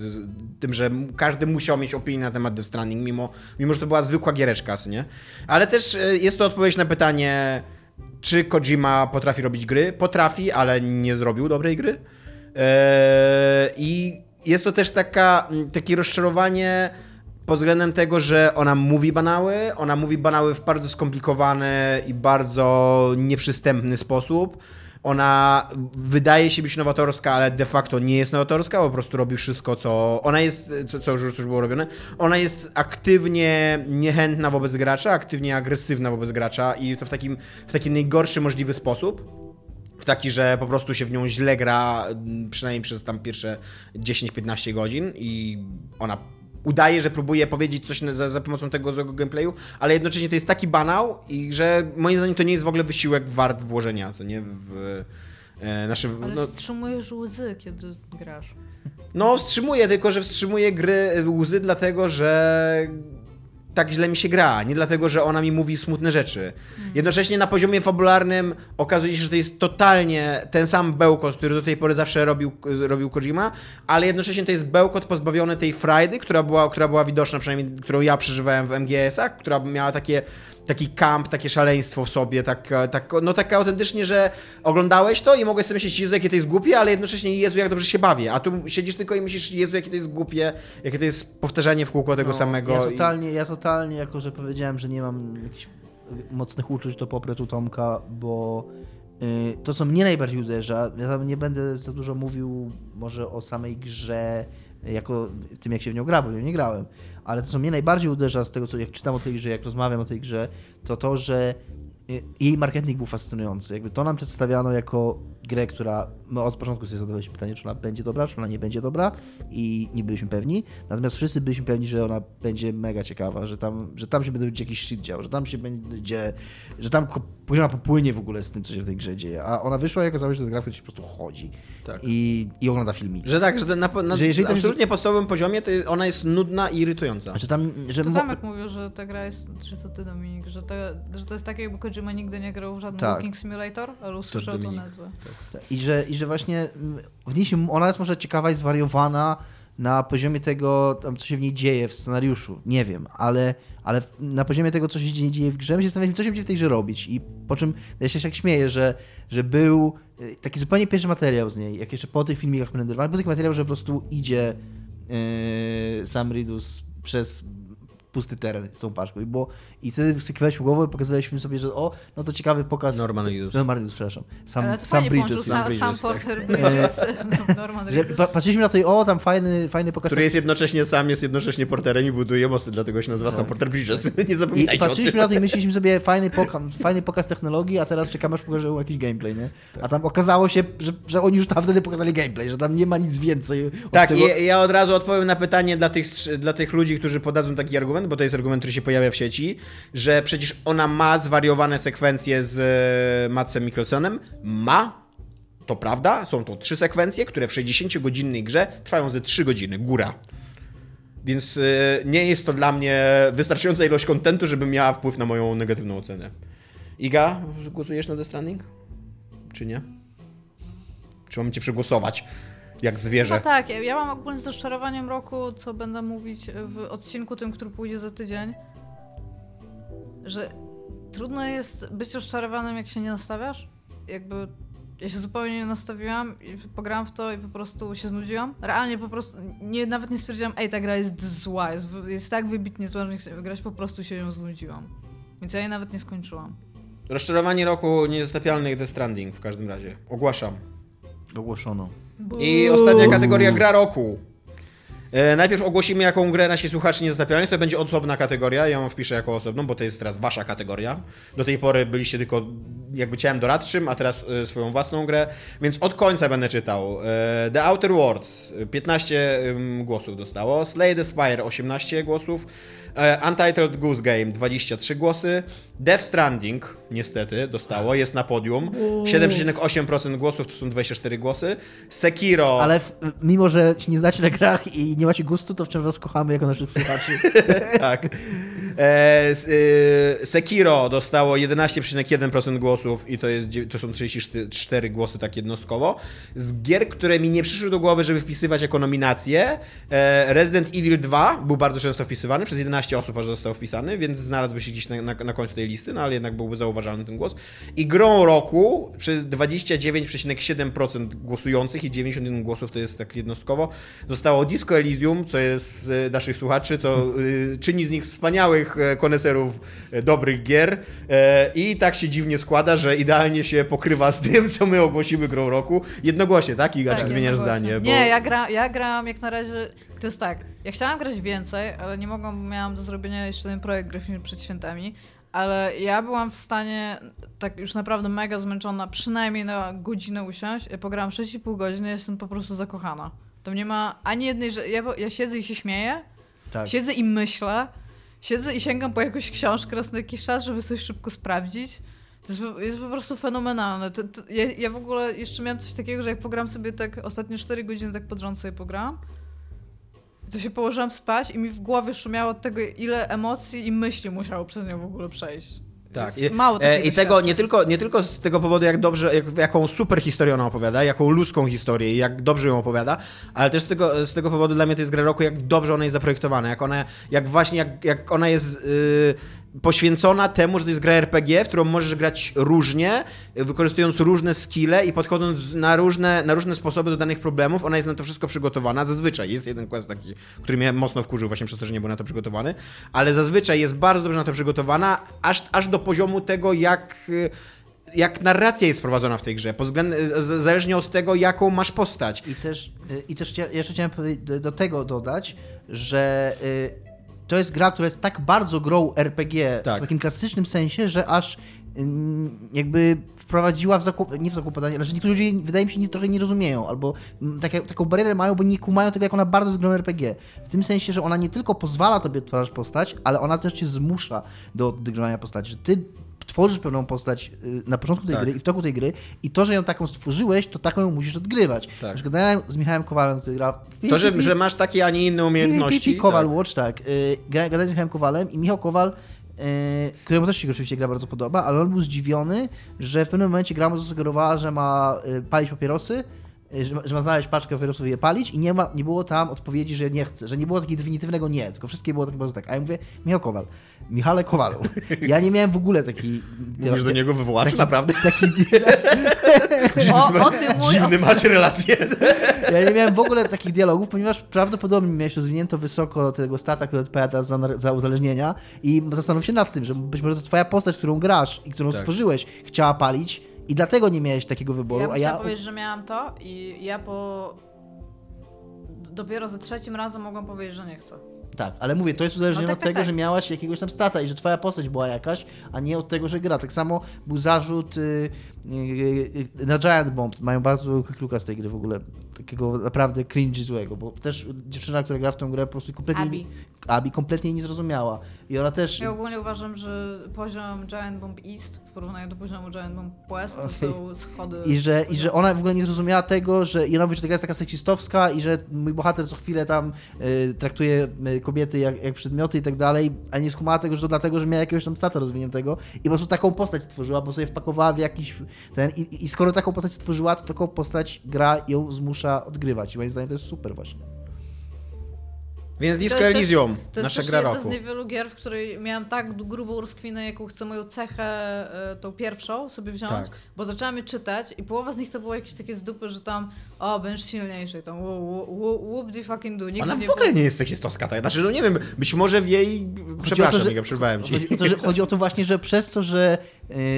tym, że każdy musiał mieć opinię na temat Death Stranding, mimo, mimo że to była zwykła giereczka, co nie? Ale też e, jest to odpowiedź na pytanie, czy Kojima potrafi robić gry? Potrafi, ale nie zrobił dobrej gry. E, I jest to też taka, takie rozczarowanie pod względem tego, że ona mówi banały, ona mówi banały w bardzo skomplikowany i bardzo nieprzystępny sposób. Ona wydaje się być nowatorska, ale de facto nie jest nowatorska, po prostu robi wszystko, co. Ona jest, co, co już było robione. Ona jest aktywnie niechętna wobec gracza, aktywnie agresywna wobec gracza i to w takim, w taki najgorszy możliwy sposób w taki, że po prostu się w nią źle gra, przynajmniej przez tam pierwsze 10-15 godzin i ona udaje, że próbuje powiedzieć coś za, za, pomocą tego złego gameplayu, ale jednocześnie to jest taki banał i że moim zdaniem to nie jest w ogóle wysiłek wart włożenia, co nie, w e, nasze... Ale no, wstrzymujesz łzy, kiedy grasz. No, wstrzymuję, tylko że wstrzymuję gry łzy dlatego, że tak źle mi się gra, nie dlatego, że ona mi mówi smutne rzeczy. Jednocześnie na poziomie fabularnym okazuje się, że to jest totalnie ten sam bełkot, który do tej pory zawsze robił, robił Kojima, ale jednocześnie to jest bełkot pozbawiony tej frajdy, która była, która była widoczna, przynajmniej którą ja przeżywałem w MGS-ach, która miała takie taki kamp, takie szaleństwo w sobie, tak, tak, no tak autentycznie, że oglądałeś to i mogłeś sobie myśleć, Jezu, jakie to jest głupie, ale jednocześnie, Jezu, jak dobrze się bawię. A tu siedzisz tylko i myślisz, Jezu, jakie to jest głupie, jakie to jest powtarzanie w kółko tego no, samego. Ja totalnie, i... ja totalnie, jako że powiedziałem, że nie mam jakichś mocnych uczuć, to poprę tu Tomka, bo yy, to, co mnie najbardziej uderza, ja tam nie będę za dużo mówił może o samej grze, jako tym, jak się w nią gra, bo nie grałem, ale to, co mnie najbardziej uderza z tego, co jak czytam o tej grze, jak rozmawiam o tej grze, to to, że y, jej marketing był fascynujący. Jakby to nam przedstawiano jako grę, która my od początku sobie zadawaliśmy pytanie, czy ona będzie dobra, czy ona nie będzie dobra i nie byliśmy pewni. Natomiast wszyscy byliśmy pewni, że ona będzie mega ciekawa, że tam, że tam się będzie jakiś shit dział, że tam się będzie, że tam później ona popłynie w ogóle z tym, co się w tej grze dzieje. A ona wyszła i okazało się, że to gra, która po prostu chodzi tak. i, i ogląda filmiki. Że tak, że na, na, że jeżeli absolutnie jest... podstawowym poziomie to ona jest nudna i irytująca. Znaczy tam, że to Tomek mówił, że ta gra jest, czy to ty Dominik, że to, że to jest takie jakby Kojima nigdy nie grał w żadnym tak. Walking Simulator, ale usłyszał tą nazwę. Tak. I że, I że właśnie w niej ona jest może ciekawa i zwariowana na poziomie tego, tam, co się w niej dzieje w scenariuszu, nie wiem, ale, ale na poziomie tego, co się dzieje w grze, my się zastanawialiśmy, co się będzie w tej grze robić. I po czym ja się tak śmieję, że, że był e, taki zupełnie pierwszy materiał z niej, jak jeszcze po tych filmikach renderowany, był taki materiał, że po prostu idzie yy, Sam Ridus przez pusty teren z tą paczką. I, było, i wtedy wsykiwaliśmy głowę i pokazywaliśmy sobie, że o, no to ciekawy pokaz. Norman Reedus. Norman Reedus, przepraszam. Sam, Ale to sam Bridges. Sam, Bridges, sam tak. Porter Bridges, no, Norman Reedus. pa, patrzyliśmy na to i o, tam fajny, fajny pokaz. Który jest jednocześnie sam, jest jednocześnie porterem i buduje mosty, dlatego się nazywa sam Porter Bridges. Nie I, zapominajcie I patrzyliśmy na tym. to i myśleliśmy sobie, fajny, poka- fajny pokaz technologii, a teraz czekamy, aż pokażą jakiś gameplay, nie? A tam okazało się, że, że oni już tam wtedy pokazali gameplay, że tam nie ma nic więcej. od Tak, tego. i ja od razu odpowiem na pytanie dla tych, dla tych ludzi, którzy podadzą taki argument, bo to jest argument, który się pojawia w sieci, że przecież ona ma zwariowane sekwencje z e, Matsem Mikkelsenem. Ma. To prawda, są to trzy sekwencje, które w 60-godzinnej grze trwają ze 3 godziny, góra. Więc e, nie jest to dla mnie wystarczająca ilość kontentu, żeby miała wpływ na moją negatywną ocenę. Iga, głosujesz na The Stranding? Czy nie? Czy mam cię przegłosować? Jak zwierzę. No tak, ja, mam ogólnie z rozczarowaniem roku, co będę mówić w odcinku tym, który pójdzie za tydzień, że trudno jest być rozczarowanym, jak się nie nastawiasz. Jakby ja się zupełnie nie nastawiłam i pograłam w to i po prostu się znudziłam. Realnie po prostu, nie, nawet nie stwierdziłam, ej, ta gra jest zła, jest, jest tak wybitnie zła, że nie chcę wygrać, po prostu się ją znudziłam. Więc ja jej nawet nie skończyłam. Rozczarowanie roku niezatapialnych The Stranding w każdym razie. Ogłaszam. Ogłoszono. I ostatnia kategoria gra roku. E, najpierw ogłosimy, jaką grę nasi słuchacze niezatapialnych. To będzie osobna kategoria. Ja ją wpiszę jako osobną, bo to jest teraz wasza kategoria. Do tej pory byliście tylko jakby ciałem doradczym, a teraz e, swoją własną grę. Więc od końca będę czytał. E, The Outer Worlds 15 ym, głosów dostało. Slay the Spire 18 głosów. E, Untitled Goose Game 23 głosy. Death Stranding niestety dostało, jest na podium. 7,8% głosów to są 24 głosy. Sekiro. Ale w, mimo, że nie znacie na grach i nie macie gustu, to wciąż was kochamy jako naszych słuchaczy. tak. E, e, Sekiro dostało 11,1% głosów i to, jest, to są 34 głosy tak jednostkowo. Z gier, które mi nie przyszły do głowy, żeby wpisywać jako nominacje, e, Resident Evil 2 był bardzo często wpisywany, przez 11 osób aż został wpisany, więc znalazłby się gdzieś na, na, na końcu tej listy, no ale jednak byłby zauważalny ten głos. I grą roku przy 29,7% głosujących i 91 głosów to jest tak jednostkowo, zostało Disco Elysium, co jest naszych słuchaczy, co y, czyni z nich wspaniałych e, koneserów e, dobrych gier e, i tak się dziwnie składa, że idealnie się pokrywa z tym, co my ogłosimy grą roku. Jednogłośnie, tak? Iga, czy Tak, zmieniasz jednogłośnie. zdanie? Bo... Nie, ja, gra, ja grałam jak na razie. To jest tak. Ja chciałam grać więcej, ale nie mogłam, bo miałam do zrobienia jeszcze ten projekt graficzny przed świętami. Ale ja byłam w stanie, tak już naprawdę mega zmęczona, przynajmniej na godzinę usiąść. Ja pograłam 6,5 godziny, jestem po prostu zakochana. To nie ma ani jednej, że ja, ja siedzę i się śmieję, Tak. siedzę i myślę, siedzę i sięgam po jakąś książkę raz na jakiś czas, żeby coś szybko sprawdzić. To jest, jest po prostu fenomenalne. To, to, ja, ja w ogóle jeszcze miałam coś takiego, że jak pogram sobie tak ostatnie 4 godziny tak pod rząd sobie pogram, to się położyłam spać i mi w głowie szumiało od tego, ile emocji i myśli musiało przez nią w ogóle przejść. Tak. I, mało e, I tego nie tylko, nie tylko z tego powodu, jak dobrze, jak, jaką super historię ona opowiada, jaką ludzką historię i jak dobrze ją opowiada, ale też z tego, z tego powodu dla mnie to jest gra roku, jak dobrze ona jest zaprojektowana, jak ona, jak właśnie, jak, jak ona jest y, poświęcona temu, że to jest gra RPG, w którą możesz grać różnie, y, wykorzystując różne skille i podchodząc na różne, na różne sposoby do danych problemów. Ona jest na to wszystko przygotowana. Zazwyczaj jest jeden quest taki, który mnie mocno wkurzył właśnie przez to, że nie był na to przygotowany, ale zazwyczaj jest bardzo dobrze na to przygotowana, aż, aż do poziomu tego, jak y, jak narracja jest prowadzona w tej grze, pod względem, z- zależnie od tego, jaką masz postać. I też, y, i też jeszcze chciałem do, tego dodać, że y, to jest gra, która jest tak bardzo grą RPG Tak. w takim klasycznym sensie, że aż ym, jakby wprowadziła w zakłop, nie w zakłopotanie, ale że niektórzy ludzie wydaje mi się nie, trochę nie rozumieją, albo mm, takie, taką barierę mają, bo nie kumają tego, jak ona bardzo jest grą RPG. W tym sensie, że ona nie tylko pozwala tobie odtwarzać postać, ale ona też cię zmusza do odgrywania postaci, że ty tworzysz pewną postać y, na początku tej Tak. gry i w toku tej gry i to, że ją taką stworzyłeś, to taką ją musisz odgrywać. Tak. Przykład ja z Michałem Kowalem, który gra w To, że, że masz takie, a nie inne umiejętności. Kowal tak. Watch, tak. Y, Gadałem z Michałem Kowalem i Michał Kowal, y, któremu też się oczywiście gra bardzo podoba, ale on był zdziwiony, że w pewnym momencie gra mu zasugerowała, że ma palić papierosy, że ma, że ma znaleźć paczkę papierosów i je palić i nie, ma, nie było tam odpowiedzi, że nie chce, że nie było takiego definitywnego nie, tylko wszystkie było po prostu tak. A ja mówię, Michał Kowal, Michale Kowalu, ja nie miałem w ogóle takiej... Mówisz do niego wywołacz, taki- naprawdę? Taki, O, o tym mój, Dziwny macie relacje. Ja nie miałem w ogóle takich dialogów, ponieważ prawdopodobnie miałeś rozwinięto wysoko tego stata, który odpowiada za, za uzależnienia i zastanów się nad tym, że być może to twoja postać, którą grasz i którą Tak. stworzyłeś, chciała palić i dlatego nie miałeś takiego wyboru, Ja a ja... powiedzieć, że miałam to i ja po... Dopiero za trzecim razem mogłam powiedzieć, że nie chcę. Tak, ale mówię, to jest uzależnione No tak, od tak, tego, tak. że miałaś jakiegoś tam stata i że twoja postać była jakaś, a nie od tego, że gra. Tak samo był zarzut y, y, y, na Giant Bomb. Mają bardzo quick looka z tej gry w ogóle. Takiego naprawdę cringe złego, bo też dziewczyna, która gra w tę grę po prostu kompletnie... Abby. Abi kompletnie nie zrozumiała. I ona też... Ja ogólnie uważam, że poziom Giant Bomb East w porównaniu do poziomu Giant Bomb West to Okej. są schody. I że, I że ona w ogóle nie zrozumiała tego, że i ona mówi, że ta gra jest taka seksistowska i że mój bohater co chwilę tam y, traktuje y, kobiety jak, jak przedmioty i tak dalej, a nie skumała tego, że to dlatego, że miała jakiegoś tam stata rozwiniętego i po prostu taką postać stworzyła, bo sobie wpakowała w jakiś ten i, i skoro taką postać stworzyła, to taką postać gra ją zmusza odgrywać i moim zdaniem to jest super właśnie. Więc Disco jest Elysium, To jest nasza też gra jedna roku. z niewielu gier, w której miałam tak grubą rozkwinę, jaką chcę moją cechę, e, tą pierwszą sobie wziąć, Tak. bo zaczęłam je czytać i połowa z nich to było jakieś takie z dupy, że tam o, będziesz silniejszy, i tam whoop, the fucking do. Nigdy Ona nie w ogóle nie jest seksistowska, tak? Znaczy, no nie wiem, być może w jej... Przepraszam, że- Iga, przerwałem ci. Chodzi o, to, że, chodzi o to właśnie, że przez to, że,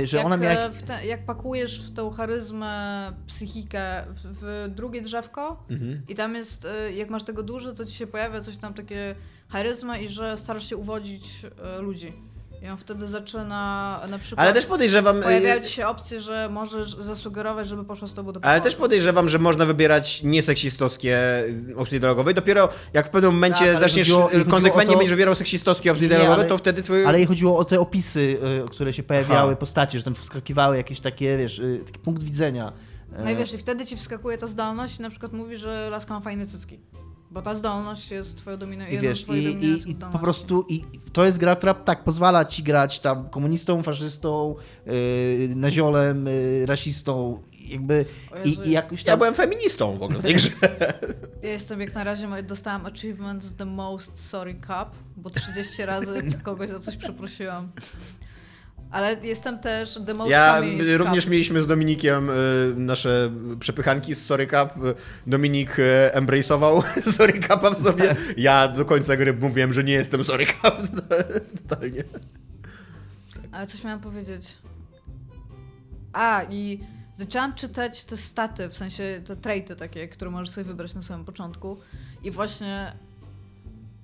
y, że jak, ona miała... e, w te, jak pakujesz w tą charyzmę, psychikę w, w drugie drzewko Mhm. i tam jest, e, jak masz tego dużo, to ci się pojawia coś tam takie charyzma i że starasz się uwodzić e, ludzi. I on wtedy zaczyna na przykład... Ale też podejrzewam... Pojawiają y, ci się opcje, że możesz zasugerować, żeby poszło z tobą do Ale pokoju. też podejrzewam, że można wybierać nieseksistowskie y, opcje dialogowe. Dopiero jak w pewnym momencie Tak, ale zaczniesz chodziło- konsekwentnie to- będziesz wybierał seksistowskie opcje Nie, dialogowe, ale- to wtedy twój... Ale jej chodziło o te opisy, y, które się pojawiały, Aha. postacie, że tam wskakiwały jakieś takie, wiesz, taki punkt widzenia. No i wiesz, i wtedy ci wskakuje ta zdolność i na przykład mówi, że laska ma fajne cycki. Bo ta zdolność jest twoją domina- I wiesz, i, i, i po prostu i to jest gra, która tak pozwala ci grać tam komunistą, faszystą, yy, naziolem, yy, rasistą, jakby i, i jakoś tam... Ja byłem feministą w ogóle w tej grze. Ja jestem jak na razie, dostałam achievement z The Most Sorry Cup, bo 30 razy kogoś za coś przeprosiłam. Ale jestem też The Most Ja również Cup. mieliśmy z Dominikiem y, nasze przepychanki z Sorry Cup. Dominik y, embrace'ował Sorry Cupa w sobie. Ja do końca gry mówiłem, że nie jestem Sorry Cup. Totalnie. Ale coś miałam powiedzieć. A, i zaczęłam czytać te staty, w sensie te traity takie, które możesz sobie wybrać na samym początku. I właśnie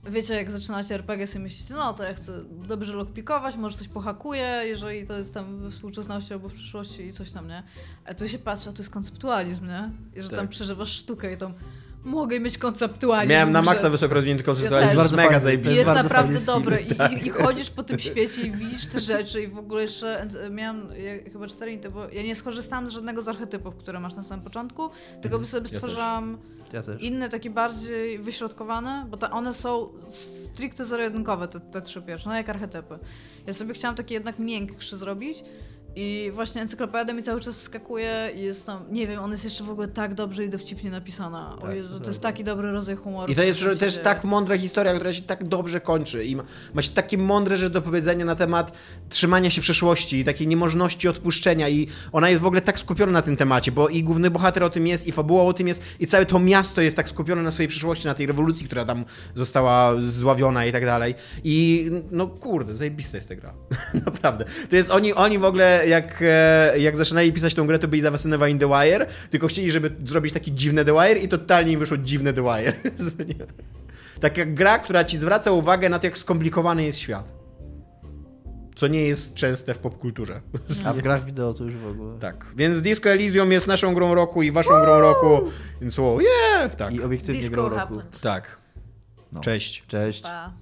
wiecie, jak zaczynacie RPG, sobie myślicie, no to ja chcę dobrze lockpikować, może coś pohakuję, jeżeli to jest tam we współczesności albo w przyszłości i coś tam, nie? A tu się patrzy, a tu jest konceptualizm, nie? I że Tak. tam przeżywasz sztukę i tam mogę mieć konceptualizm. Miałem na że- maksa wysoko rozwinięty konceptualizm. też. to jest Bardzo mega zajebisty. jest jest bardzo naprawdę dobre. I, I chodzisz po tym świecie i widzisz te rzeczy i w ogóle jeszcze miałam ja, chyba cztery inty, bo ja nie skorzystałam z żadnego z archetypów, które masz na samym początku, tylko by sobie Mhm. Ja stworzyłam Ja też. inne, takie bardziej wyśrodkowane, bo ta, one są stricte zero-jedynkowe, te, te trzy pierwsze, no jak archetypy. Ja sobie chciałam takie jednak miększy zrobić i właśnie encyklopedia mi cały czas wskakuje i jest tam, nie wiem, ona jest jeszcze w ogóle tak dobrze i dowcipnie napisana. Tak, Jezu, to jest taki dobry rodzaj humoru. I to jest też dzieje. tak mądra historia, która się tak dobrze kończy i ma, ma się takie mądre rzeczy do powiedzenia na temat trzymania się przeszłości i takiej niemożności odpuszczenia i ona jest w ogóle tak skupiona na tym temacie, bo i główny bohater o tym jest, i fabuła o tym jest, i całe to miasto jest tak skupione na swojej przyszłości, na tej rewolucji, która tam została zdławiona i tak dalej. I no kurde, zajebista jest ta gra. Naprawdę. To jest, oni, oni w ogóle jak, e, jak zaczynali pisać tą grę, to byli zafascynowani The Wire, tylko chcieli, żeby zrobić taki dziwny The Wire i totalnie im wyszło dziwne The Wire. Taka gra, która ci zwraca uwagę na to, jak skomplikowany jest świat. Co nie jest częste w popkulturze. A w grach wideo to już w ogóle. Tak. Więc Disco Elysium jest naszą grą roku i waszą grą roku. Więc o, yeah! Tak. I obiektywnie Disco grą roku. happened. Tak. No. Cześć. Cześć. Pa.